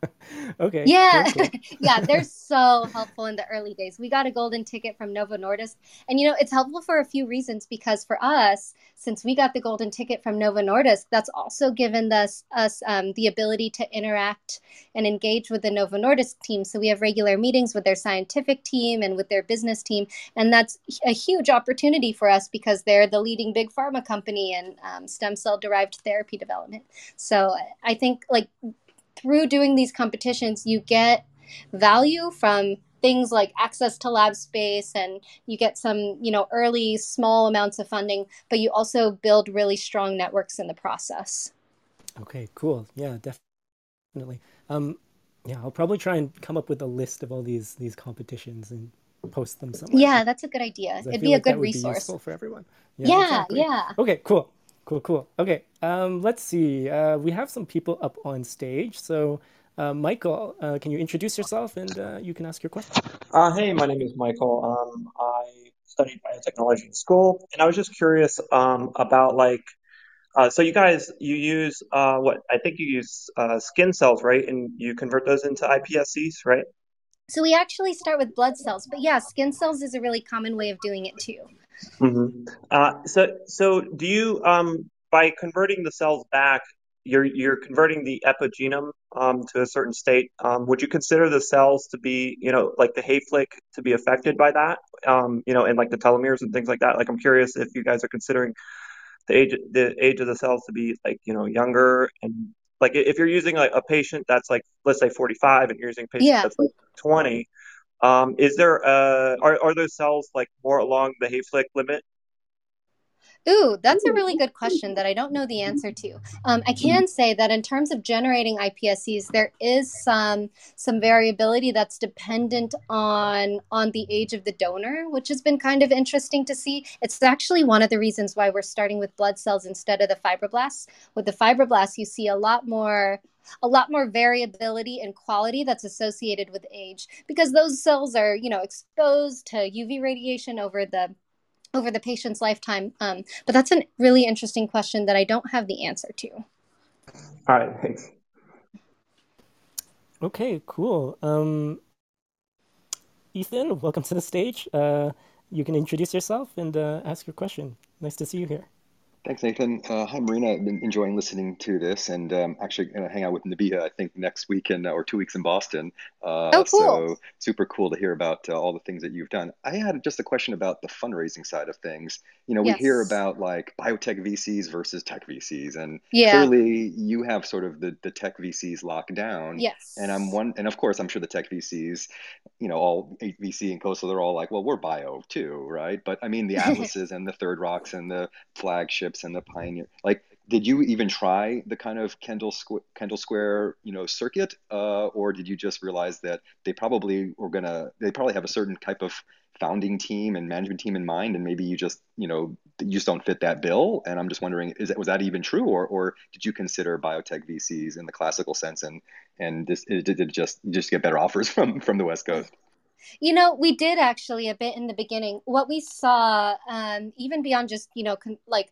okay. Yeah, cool, yeah, they're so helpful in the early days. We got a golden ticket from Novo Nordisk, and you know it's helpful for a few reasons. Because for us, since we got the golden ticket from Novo Nordisk, that's also given us us um, the ability to interact and engage with the Novo Nordisk team. So we have regular meetings with their scientific team and with their business team, and that's a huge opportunity for us because they're the leading big pharma company in um, stem cell derived therapy development development. So I think like through doing these competitions, you get value from things like access to lab space and you get some you know early small amounts of funding but you also build really strong networks in the process. Okay cool. Yeah definitely. Um yeah i'll probably try and come up with a list of all these these competitions and post them somewhere. Yeah that's a good idea. It'd be like a good resource. for everyone. Yeah yeah, exactly. yeah. Okay cool Cool, cool. Okay, um, let's see. Uh, we have some people up on stage. So, uh, Michael, uh, can you introduce yourself and uh, you can ask your question? Uh, hey, my name is Michael. Um, I studied biotechnology in school, and I was just curious um, about like, uh, so you guys, you use what I think you use skin cells, right? And you convert those into iPSCs, right? So we actually start with blood cells, but yeah, skin cells is a really common way of doing it too. Mm-hmm. Uh, so, so do you, um, by converting the cells back, you're you're converting the epigenome um, to a certain state. Um, would you consider the cells to be, you know, like the Hayflick to be affected by that? Um, you know, and like the telomeres and things like that. Like, I'm curious if you guys are considering the age the age of the cells to be like, you know, younger and like if you're using like a patient that's like let's say 45 and you're using a patient yeah. that's like 20 um, is there uh, are are those cells like more along the Hayflick limit? Ooh, that's a really good question that I don't know the answer to. Um, I can say that in terms of generating iPSCs, there is some some variability that's dependent on on the age of the donor, which has been kind of interesting to see. It's actually one of the reasons why we're starting with blood cells instead of the fibroblasts. With the fibroblasts, you see a lot more a lot more variability and quality that's associated with age because those cells are you know exposed to uv radiation over the over the patient's lifetime. Um, but that's a really interesting question that i don't have the answer to. All right thanks. Okay cool. Um, ethan welcome to the stage. Uh, you can introduce yourself and uh, ask your question. Nice to see you here Thanks, Nathan. Uh, hi, Marinna. I've been enjoying listening to this, and um, actually going to hang out with Nabiha. I think next week in, or two weeks in Boston. Uh, oh, cool! So super cool to hear about uh, all the things that you've done. I had just a question about the fundraising side of things. You know, we yes. hear about like biotech VCs versus tech VCs, and yeah. clearly you have sort of the the tech VCs locked down. Yes. And I'm one, and of course I'm sure the tech VCs, you know, all VC and Khosla, they're all like, well, we're bio too, right? But I mean, the Atlases and the Third Rocks and the flagship and the Pioneer. Like, did you even try the kind of Kendall Squ- Kendall Square, you know, circuit, uh, or did you just realize that they probably were gonna, they probably have a certain type of founding team and management team in mind, and maybe you just, you know, you just don't fit that bill. And I'm just wondering, is that was that even true, or or did you consider biotech VCs in the classical sense, and and this, did it just just get better offers from from the West Coast? You know, we did actually a bit in the beginning. What we saw, um, even beyond just you know, con- like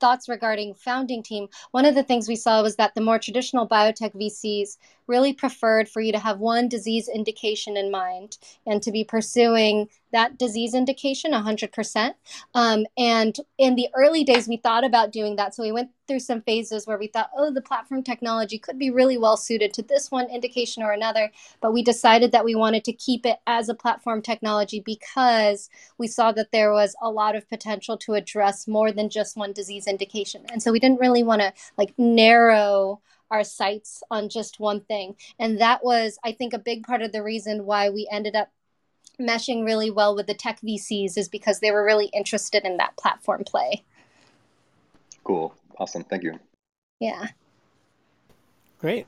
thoughts regarding founding team, one of the things we saw was that the more traditional biotech VCs really preferred for you to have one disease indication in mind and to be pursuing that disease indication 100%. Um, and in the early days, we thought about doing that. So we went through some phases where we thought, oh, the platform technology could be really well suited to this one indication or another. But we decided that we wanted to keep it as a platform technology because we saw that there was a lot of potential to address more than just one disease indication. And so we didn't really want to like narrow our sights on just one thing. And that was, I think, a big part of the reason why we ended up meshing really well with the tech VCs is because they were really interested in that platform play. Cool. Awesome. Thank you. Yeah. Great.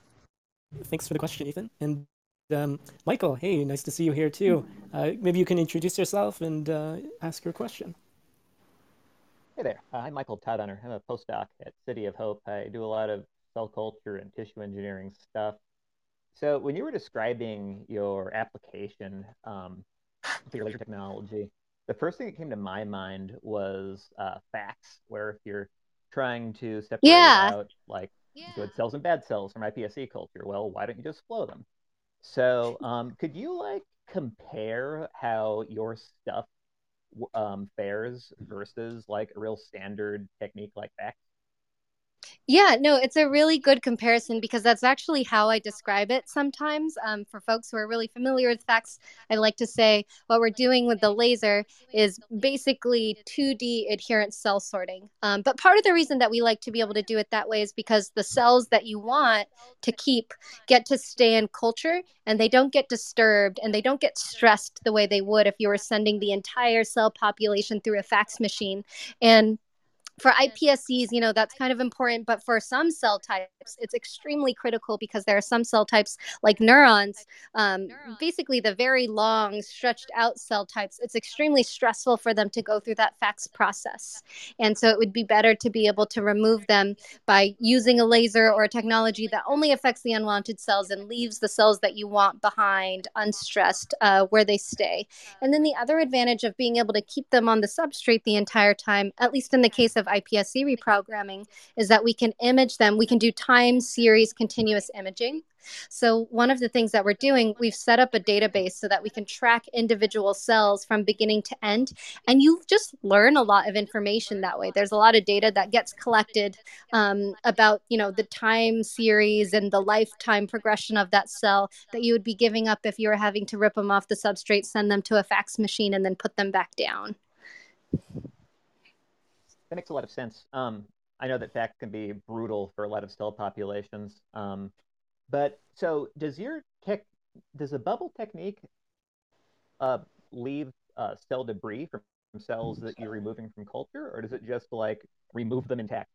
Thanks for the question, Ethan. And um, Michael, hey, nice to see you here too. Uh, maybe you can introduce yourself and uh, ask your question. Hey there. Uh, I'm Michael Todhunter. I'm a postdoc at City of Hope. I do a lot of cell culture and tissue engineering stuff. So when you were describing your application um, for your laser technology, the first thing that came to my mind was uh, FACS, where if you're trying to separate yeah. out like good cells and bad cells from iPSC culture. Well, why don't you just flow them? So, um, could you like compare how your stuff um, fares versus like a real standard technique like that? Yeah, no, it's a really good comparison because that's actually how I describe it sometimes. Um, for folks who are really familiar with FACS, I like to say what we're doing with the laser is basically 2D adherent cell sorting. Um, but part of the reason that we like to be able to do it that way is because the cells that you want to keep get to stay in culture and they don't get disturbed and they don't get stressed the way they would if you were sending the entire cell population through a FACS machine. And for iPSCs, you know, that's kind of important. But for some cell types, it's extremely critical because there are some cell types like neurons, um, basically the very long, stretched out cell types. It's extremely stressful for them to go through that FACS process. And so it would be better to be able to remove them by using a laser or a technology that only affects the unwanted cells and leaves the cells that you want behind unstressed uh, where they stay. And then the other advantage of being able to keep them on the substrate the entire time, at least in the case of iPSC reprogramming is that we can image them. We can do time series continuous imaging. So, one of the things that we're doing, we've set up a database so that we can track individual cells from beginning to end. And you just learn a lot of information that way. There's a lot of data that gets collected um, about, you know, the time series and the lifetime progression of that cell that you would be giving up if you were having to rip them off the substrate, send them to a FACS machine, and then put them back down that makes a lot of sense. Um, I know that FACS can be brutal for a lot of cell populations. Um, but so does your tech, does a bubble technique uh, leave uh, cell debris from cells that you're removing from culture, or does it just like remove them intact?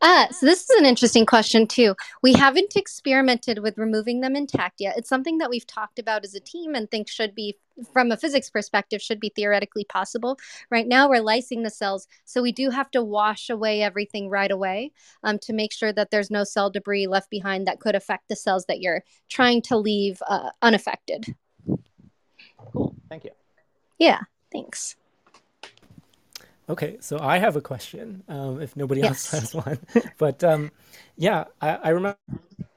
Uh, so this is an interesting question too. We haven't experimented with removing them intact yet. It's something that we've talked about as a team and think should be, from a physics perspective, should be theoretically possible. Right now, we're lysing the cells, so we do have to wash away everything right away um, to make sure that there's no cell debris left behind that could affect the cells that you're trying to leave uh, unaffected. Cool. Thank you. Yeah. Thanks. Okay, so I have a question. Um, if nobody yes. else has one, but um, yeah, I, I remember,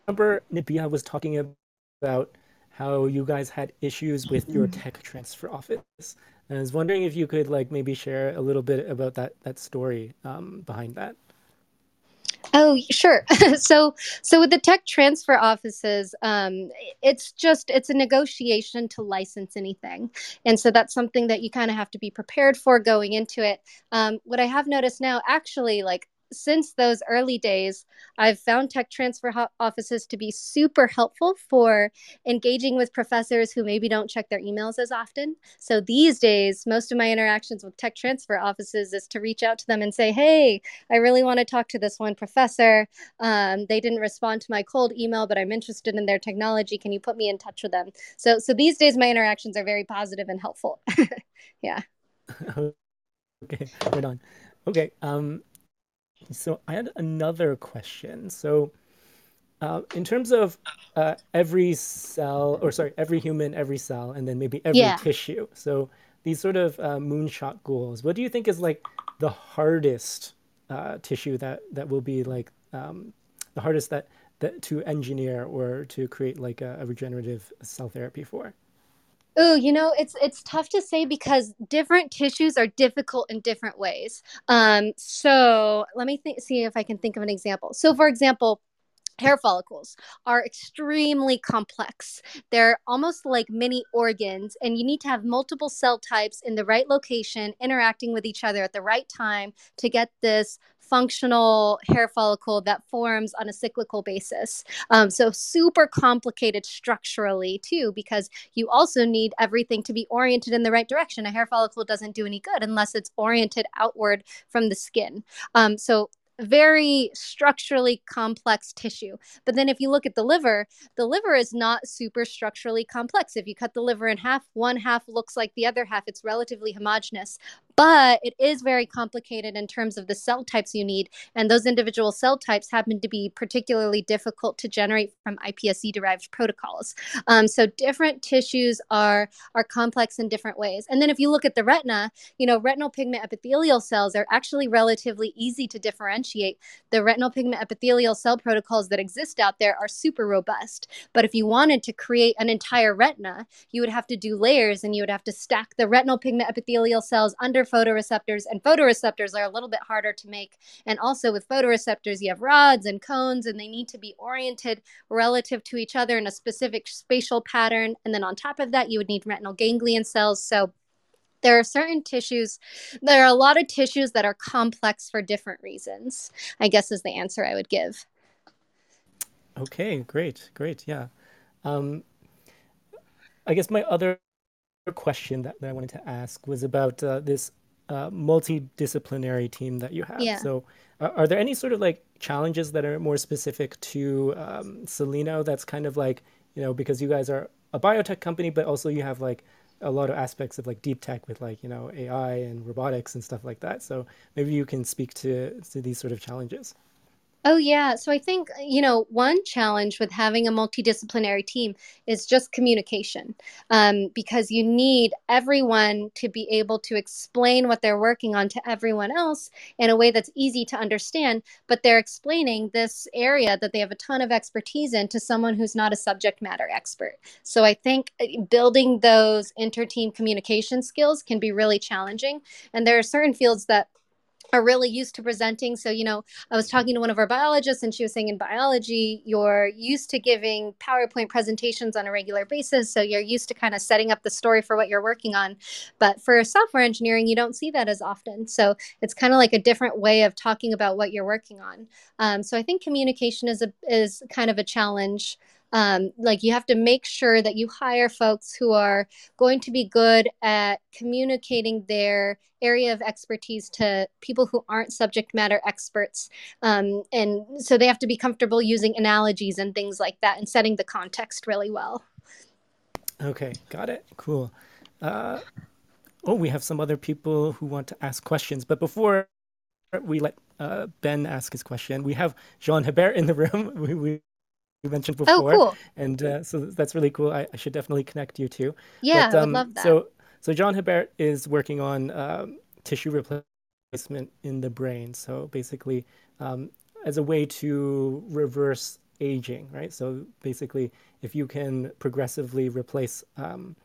Nabiha was talking about how you guys had issues with your tech transfer office. And I was wondering if you could like maybe share a little bit about that that story um, behind that. Oh, sure. so, so with the tech transfer offices, um, it's just it's a negotiation to license anything, and so that's something that you kind of have to be prepared for going into it. Um, what I have noticed now, actually, like since those early days, I've found tech transfer ho- offices to be super helpful for engaging with professors who maybe don't check their emails as often. So these days, most of my interactions with tech transfer offices is to reach out to them and say, hey, I really want to talk to this one professor. Um, they didn't respond to my cold email, but I'm interested in their technology. Can you put me in touch with them? So, so these days, my interactions are very positive and helpful. yeah. okay, right on. Okay. Um, so I had another question. So, uh, in terms of uh, every cell, or sorry, every human, every cell, and then maybe every yeah. tissue. So these sort of uh, moonshot goals. What do you think is like the hardest uh, tissue that that will be like um, the hardest that that to engineer or to create like a, a regenerative cell therapy for? Oh, you know, it's it's tough to say because different tissues are difficult in different ways. Um, so let me think, see if I can think of an example. So, for example, hair follicles are extremely complex. They're almost like mini organs, and you need to have multiple cell types in the right location interacting with each other at the right time to get this functional hair follicle that forms on a cyclical basis. Um, so, super complicated structurally, too, because you also need everything to be oriented in the right direction. A hair follicle doesn't do any good unless it's oriented outward from the skin. Um, so, very structurally complex tissue. But then if you look at the liver, the liver is not super structurally complex. If you cut the liver in half, one half looks like the other half. It's relatively homogeneous. But it is very complicated in terms of the cell types you need and those individual cell types happen to be particularly difficult to generate from iPSC derived protocols. Um, so different tissues are are complex in different ways. And then if you look at the retina you know retinal pigment epithelial cells are actually relatively easy to differentiate. The retinal pigment epithelial cell protocols that exist out there are super robust. But if you wanted to create an entire retina you would have to do layers and you would have to stack the retinal pigment epithelial cells under photoreceptors, and photoreceptors are a little bit harder to make. And also with photoreceptors, you have rods and cones, and they need to be oriented relative to each other in a specific spatial pattern. And then on top of that, you would need retinal ganglion cells. So there are certain tissues there are a lot of tissues that are complex for different reasons i guess is the answer i would give okay great great yeah um, i guess my other question that, that I wanted to ask was about uh, this uh, multidisciplinary team that you have. Yeah. So, uh, are there any sort of like challenges that are more specific to um, Cellino that's kind of like, you know, because you guys are a biotech company, but also you have like a lot of aspects of like deep tech with like, you know, AI and robotics and stuff like that. So, maybe you can speak to, to these sort of challenges. Oh, yeah. So I think, you know, one challenge with having a multidisciplinary team is just communication um, because you need everyone to be able to explain what they're working on to everyone else in a way that's easy to understand. But they're explaining this area that they have a ton of expertise in to someone who's not a subject matter expert. So I think uh, building those inter team communication skills can be really challenging. And there are certain fields that are really used to presenting. So, you know, I was talking to one of our biologists, and she was saying in biology, you're used to giving PowerPoint presentations on a regular basis. So, you're used to kind of setting up the story for what you're working on. But for software engineering, you don't see that as often. So, it's kind of like a different way of talking about what you're working on. Um, so, I think communication is a is kind of a challenge um, like you have to make sure that you hire folks who are going to be good at communicating their area of expertise to people who aren't subject matter experts. Um, and so they have to be comfortable using analogies and things like that and setting the context really well. Okay got it. Cool. Uh, oh we have some other people who want to ask questions but before we let uh, ben ask his question we have jean hebert in the room. We, we you mentioned oh, before. Oh, cool. And uh, so that's really cool. I, I, should definitely connect you too. Yeah, but, um, I would um, love that. So, so Jean Hebert is working on um, tissue replacement in the brain. So basically, um, as a way to reverse aging, right? So basically, if you can progressively replace um,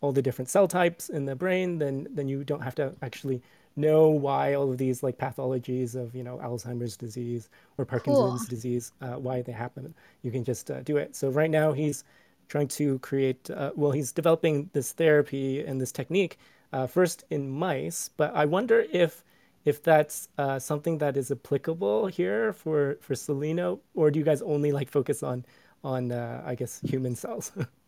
all the different cell types in the brain, then then you don't have to actually know why all of these like pathologies of you know Alzheimer's disease or Parkinson's cool. disease uh, why they happen. You can just uh, do it. So right now he's trying to create. Uh, well, he's developing this therapy and this technique uh, first in mice, but I wonder if if that's uh, something that is applicable here for for Cellino, or do you guys only like focus on on uh, I guess human cells?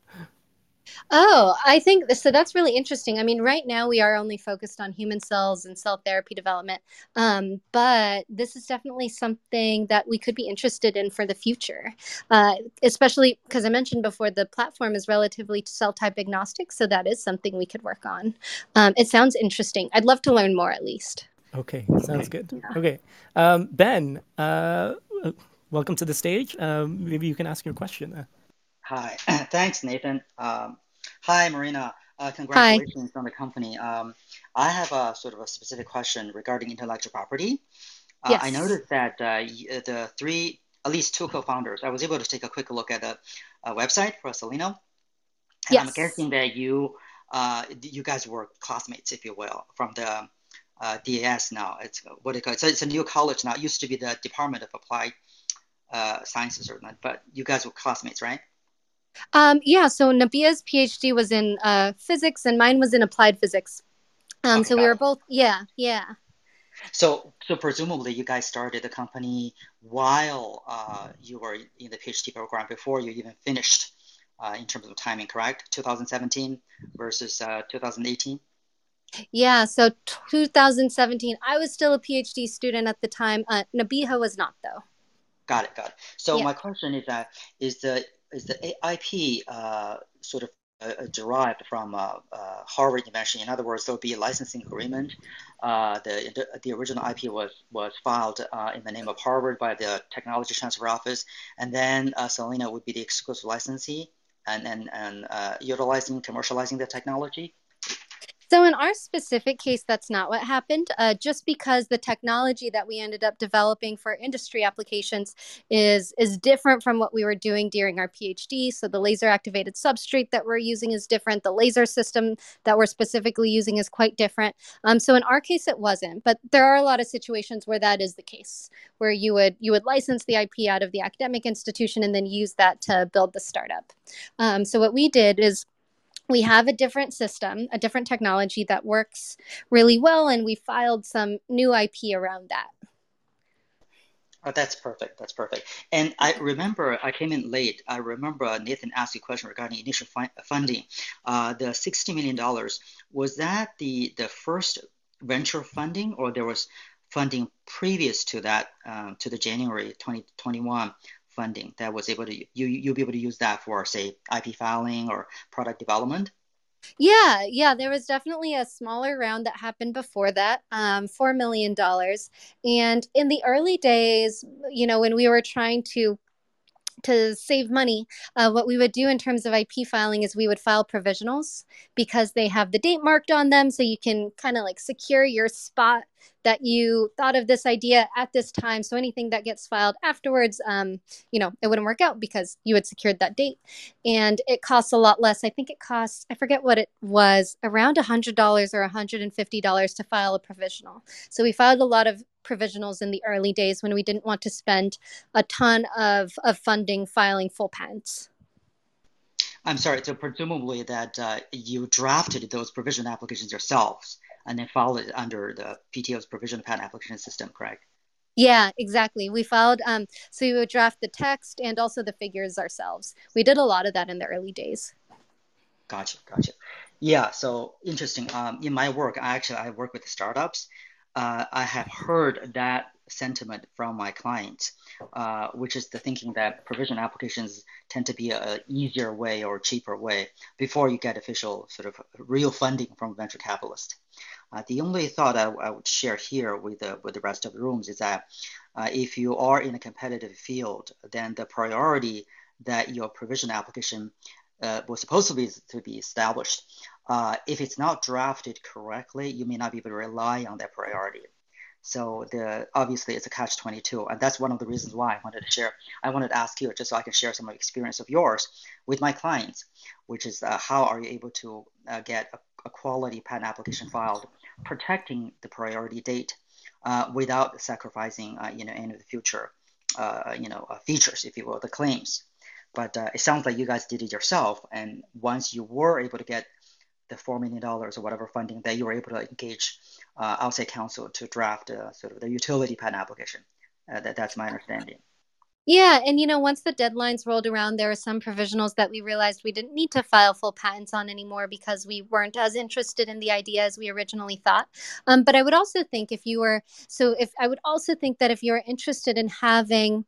Oh, I think so. That's really interesting. I mean, right now we are only focused on human cells and cell therapy development, um, but this is definitely something that we could be interested in for the future, uh, especially because I mentioned before the platform is relatively cell type agnostic, so that is something we could work on. Um, it sounds interesting. I'd love to learn more at least. Okay, sounds good. Yeah. Okay, um, Ben, uh, welcome to the stage. Um, maybe you can ask your question. Hi, thanks, Nathan. Um, hi, Marinna. Uh, congratulations hi. on the company. Um, I have a sort of a specific question regarding intellectual property. Uh, yes. I noticed that uh, uh, the three, at least two co-founders, I was able to take a quick look at the uh, website for Cellino. And yes. I'm guessing that you, uh, you guys were classmates, if you will, from the DAS now. It's what it called. So it's a new college now. It used to be the Department of Applied Sciences or not, but you guys were classmates, right? Um, yeah, so Nabiha's PhD was in uh, physics and mine was in applied physics. Um, okay, so we were both, yeah, yeah. So, so presumably you guys started the company while uh, you were in the PhD program before you even finished uh, in terms of timing, correct? 2017 versus uh, 2018? Yeah, so 2017, I was still a PhD student at the time. Uh, Nabiha was not, though. Got it, got it. So yeah. my question is that is the is the IP uh, sort of uh, derived from uh, uh, Harvard invention. In other words, there will be a licensing agreement. Uh, the, the, original IP was was filed uh, in the name of Harvard by the Technology Transfer Office, and then Cellino would be the exclusive licensee and and and utilizing commercializing the technology. So, in our specific case, that's not what happened. Uh, just because the technology that we ended up developing for industry applications is is different from what we were doing during our PhD. So, the laser activated substrate that we're using is different. The laser system that we're specifically using is quite different. Um, so, in our case, it wasn't. But there are a lot of situations where that is the case, where you would you would license the IP out of the academic institution and then use that to build the startup. Um, so, what we did is we have a different system, a different technology that works really well, and we filed some new IP around that. Oh, that's perfect. That's perfect. And I remember I came in late. I remember Nathan asked a question regarding initial fi- funding. Uh, the $60 million, was that the, the first venture funding or there was funding previous to that, um, to the January 2021 funding that was able to you you'll be able to use that for say IP filing or product development? Yeah, yeah, there was definitely a smaller round that happened before that, um, $4 million. And in the early days, you know, when we were trying to to save money, uh, what we would do in terms of IP filing is we would file provisionals because they have the date marked on them. So you can kind of like secure your spot that you thought of this idea at this time. So anything that gets filed afterwards, um, you know, it wouldn't work out because you had secured that date. And it costs a lot less. I think it costs, I forget what it was, around $100 or $150 to file a provisional. So we filed a lot of provisionals in the early days when we didn't want to spend a ton of, of funding filing full patents. I'm sorry, so presumably that uh, you drafted those provision applications yourselves and then filed it under the PTO's provision patent application system, correct? Yeah, exactly. We filed, um, so we would draft the text and also the figures ourselves. We did a lot of that in the early days. Gotcha, gotcha. Yeah, so interesting. Um, in my work, I actually I work with startups, uh, I have heard that sentiment from my clients, uh, which is the thinking that provision applications tend to be a easier way or cheaper way before you get official sort of real funding from venture capitalist. Uh, the only thought I, I, would share here with the, with the rest of the rooms is that uh, if you are in a competitive field, then the priority that your provision application uh, was supposed to be to be established uh, if it's not drafted correctly, you may not be able to rely on that priority. So the obviously it's a catch 22, and that's one of the reasons why I wanted to share. I wanted to ask you just so I can share some experience of yours with my clients, which is uh, how are you able to uh, get a, a, quality patent application filed, protecting the priority date uh, without sacrificing uh, you know any of the future uh, you know features, if you will, the claims. But it sounds like you guys did it yourself, and once you were able to get the $4 million or whatever funding that you were able to engage uh, outside counsel to draft uh, sort of the utility patent application. Uh, that, that's my understanding. Yeah, and you know, once the deadlines rolled around, there were some provisionals that we realized we didn't need to file full patents on anymore because we weren't as interested in the idea as we originally thought. Um, but I would also think if you were, so if I would also think that if you're interested in having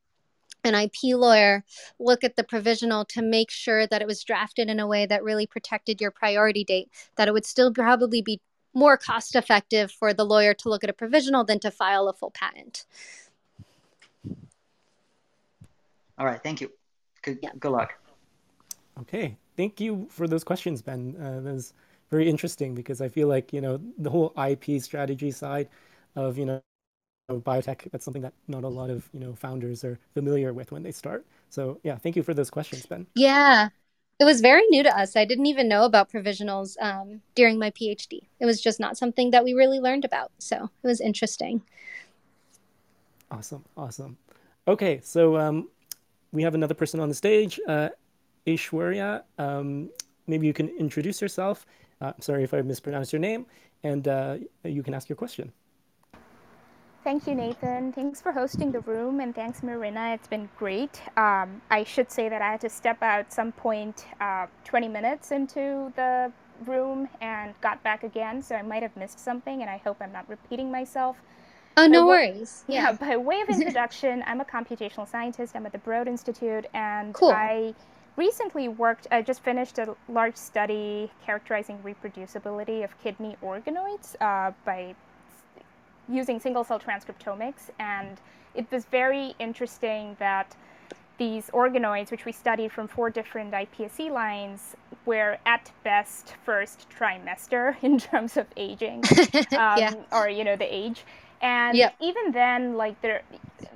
an IP lawyer look at the provisional to make sure that it was drafted in a way that really protected your priority date, that it would still probably be more cost effective for the lawyer to look at a provisional than to file a full patent. All right, thank you. Good, yeah. good luck. Okay, thank you for those questions, Ben. Uh, that was very interesting because I feel like you know the whole IP strategy side of you know biotech. That's something that not a lot of you know founders are familiar with when they start. So yeah thank you for those questions ben. Yeah. It was very new to us. I didn't even know about provisionals um, during my phd it was just not something that we really learned about. So it was interesting. Awesome. Awesome. Okay so um, we have another person on the stage uh, Aishwarya. Um, maybe you can introduce yourself. Uh, i'm sorry if i mispronounced your name. And uh, you can ask your question Thank you, Nathan. Thanks for hosting the room, and thanks, Marinna. It's been great. Um, I should say that I had to step out some point uh, 20 minutes into the room and got back again, so I might have missed something, and I hope I'm not repeating myself. Oh, no worries. Yeah. yeah, by way of introduction, I'm a computational scientist. I'm at the Broad Institute, and cool. I recently worked, I just finished a large study characterizing reproducibility of kidney organoids uh, by using single cell transcriptomics. And it was very interesting that these organoids, which we studied from four different iPSC lines, were at best first trimester in terms of aging, um, yeah. or you know the age. And yep. even then, like the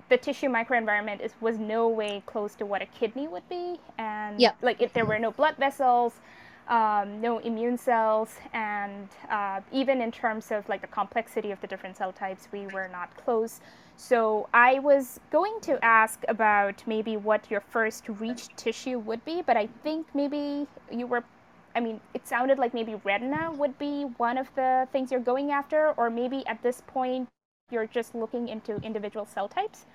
the tissue microenvironment is was no way close to what a kidney would be, and yep. like if there were no blood vessels, um, no immune cells, and uh, even in terms of like the complexity of the different cell types, we were not close. So I was going to ask about maybe what your first reach tissue would be, but I think maybe you were, I mean, it sounded like maybe retina would be one of the things you're going after, or maybe at this point you're just looking into individual cell types.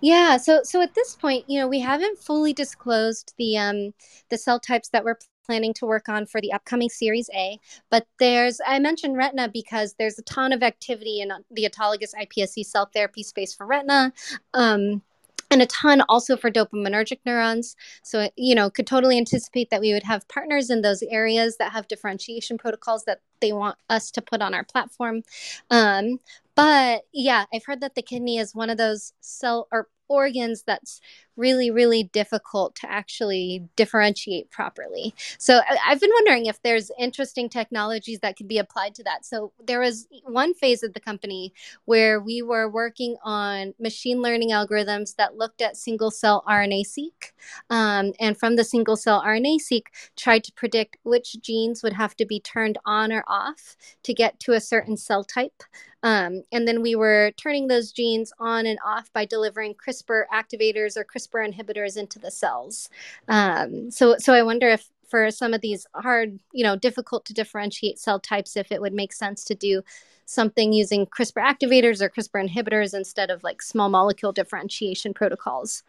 Yeah, so so at this point, you know, we haven't fully disclosed the um the cell types that we're planning to work on for the upcoming Series A. But there's, I mentioned retina because there's a ton of activity in the autologous iPSC cell therapy space for retina. Um, and a ton also for dopaminergic neurons. So, you know, could totally anticipate that we would have partners in those areas that have differentiation protocols that they want us to put on our platform. Um, but yeah, I've heard that the kidney is one of those cell or organs that's really really difficult to actually differentiate properly. So i've been wondering if there's interesting technologies that could be applied to that. So there was one phase of the company where we were working on machine learning algorithms that looked at single cell rna seq um, and from the single cell rna seq tried to predict which genes would have to be turned on or off to get to a certain cell type. Um, and then we were turning those genes on and off by delivering CRISPR activators or CRISPR inhibitors into the cells. Um, so, so I wonder if for some of these hard, you know, difficult to differentiate cell types, if it would make sense to do something using CRISPR activators or CRISPR inhibitors instead of like small molecule differentiation protocols.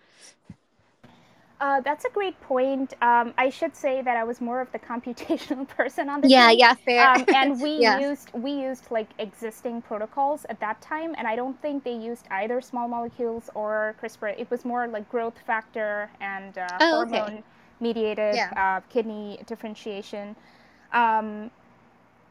Uh, that's a great point. Um, I should say that I was more of the computational person on the yeah, team. Yeah, fair. Um, and we yeah. used we used like existing protocols at that time, and I don't think they used either small molecules or CRISPR. It was more like growth factor and uh, oh, hormone okay. mediated yeah. uh, kidney differentiation. Um,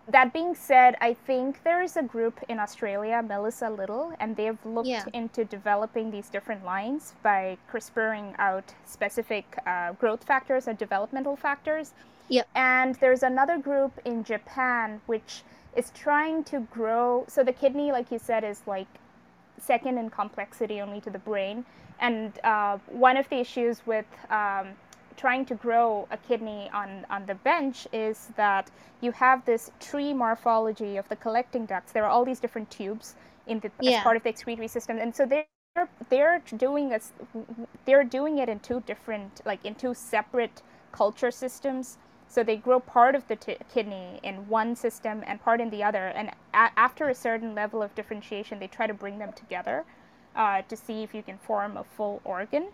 that being said, I think there is a group in Australia, Melissa Little, and they've looked yeah. into developing these different lines by CRISPRing out specific uh, growth factors or developmental factors. Yep. And there's another group in Japan which is trying to grow. So the kidney, like you said, is like second in complexity only to the brain. And uh, one of the issues with um, trying to grow a kidney on, on the bench is that you have this tree morphology of the collecting ducts. There are all these different tubes in the, yeah. as part of the excretory system, and so they're they're doing a, they're doing it in two different like in two separate culture systems. So they grow part of the t- kidney in one system and part in the other, and a- after a certain level of differentiation, they try to bring them together uh, to see if you can form a full organ.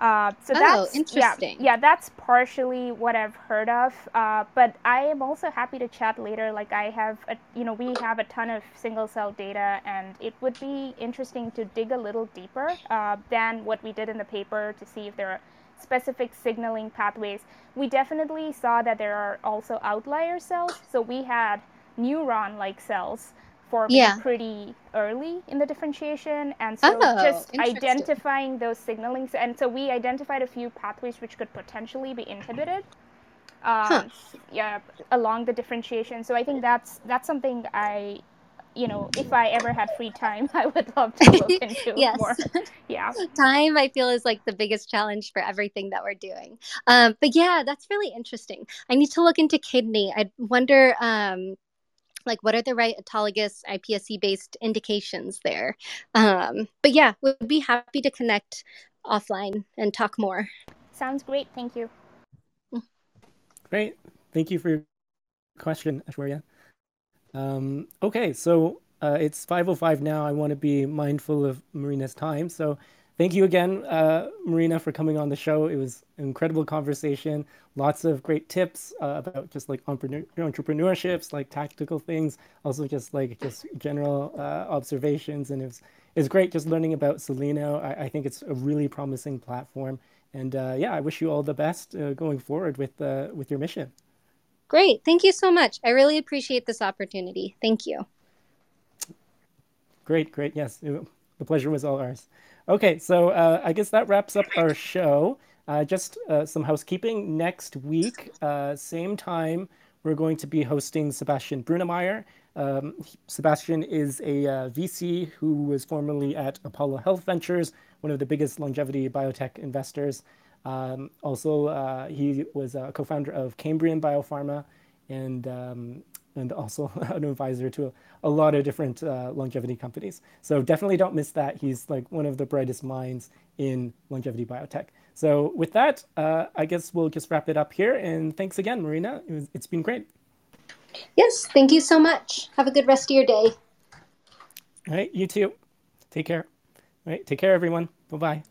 Uh, so oh, that's interesting. Yeah, yeah, that's partially what I've heard of. Uh, but I am also happy to chat later. Like I have, a, you know, we have a ton of single cell data, and it would be interesting to dig a little deeper uh, than what we did in the paper to see if there are specific signaling pathways. We definitely saw that there are also outlier cells. So we had neuron-like cells forming yeah. pretty early in the differentiation. And so oh, just identifying those signalings. And so we identified a few pathways which could potentially be inhibited. Um, huh. Yeah, along the differentiation. So I think that's that's something I, you know, if I ever had free time, I would love to look into yes. more. Yeah, time I feel is like the biggest challenge for everything that we're doing. Um, but yeah, that's really interesting. I need to look into kidney. I wonder. Um, like what are the right autologous iPSC based indications there. Um, but yeah, we'd be happy to connect offline and talk more. Sounds great. Thank you. Great. Thank you for your question, Ashwarya. Um, okay, so uh, it's 5.05 now. I want to be mindful of Marinna's time. So thank you again, uh, Marinna, for coming on the show. It was an incredible conversation. Lots of great tips uh, about just like entrepreneur- entrepreneurships, like tactical things. Also, just like just general uh, observations, and it was it's great just learning about Cellino. I, I think it's a really promising platform, And uh, yeah, I wish you all the best uh, going forward with uh, with your mission. Great. Thank you so much. I really appreciate this opportunity. Thank you. Great, great. Yes, the pleasure was all ours. Okay, so uh, I guess that wraps up our show. Uh, just uh, some housekeeping. Next week, uh, same time, we're going to be hosting Sebastian Brunemeier. Um, Sebastian is a uh, VC who was formerly at Apollo Health Ventures, one of the biggest longevity biotech investors. Um, also, uh, he was a co-founder of Cambrian Biopharma and um, and also an advisor to a, a lot of different uh, longevity companies. So definitely don't miss that. He's like one of the brightest minds in longevity biotech. So with that, uh, I guess we'll just wrap it up here. And thanks again, Marinna. It was, it's been great. Yes, thank you so much. Have a good rest of your day. All right, you too. Take care. All right, take care, everyone. Bye bye.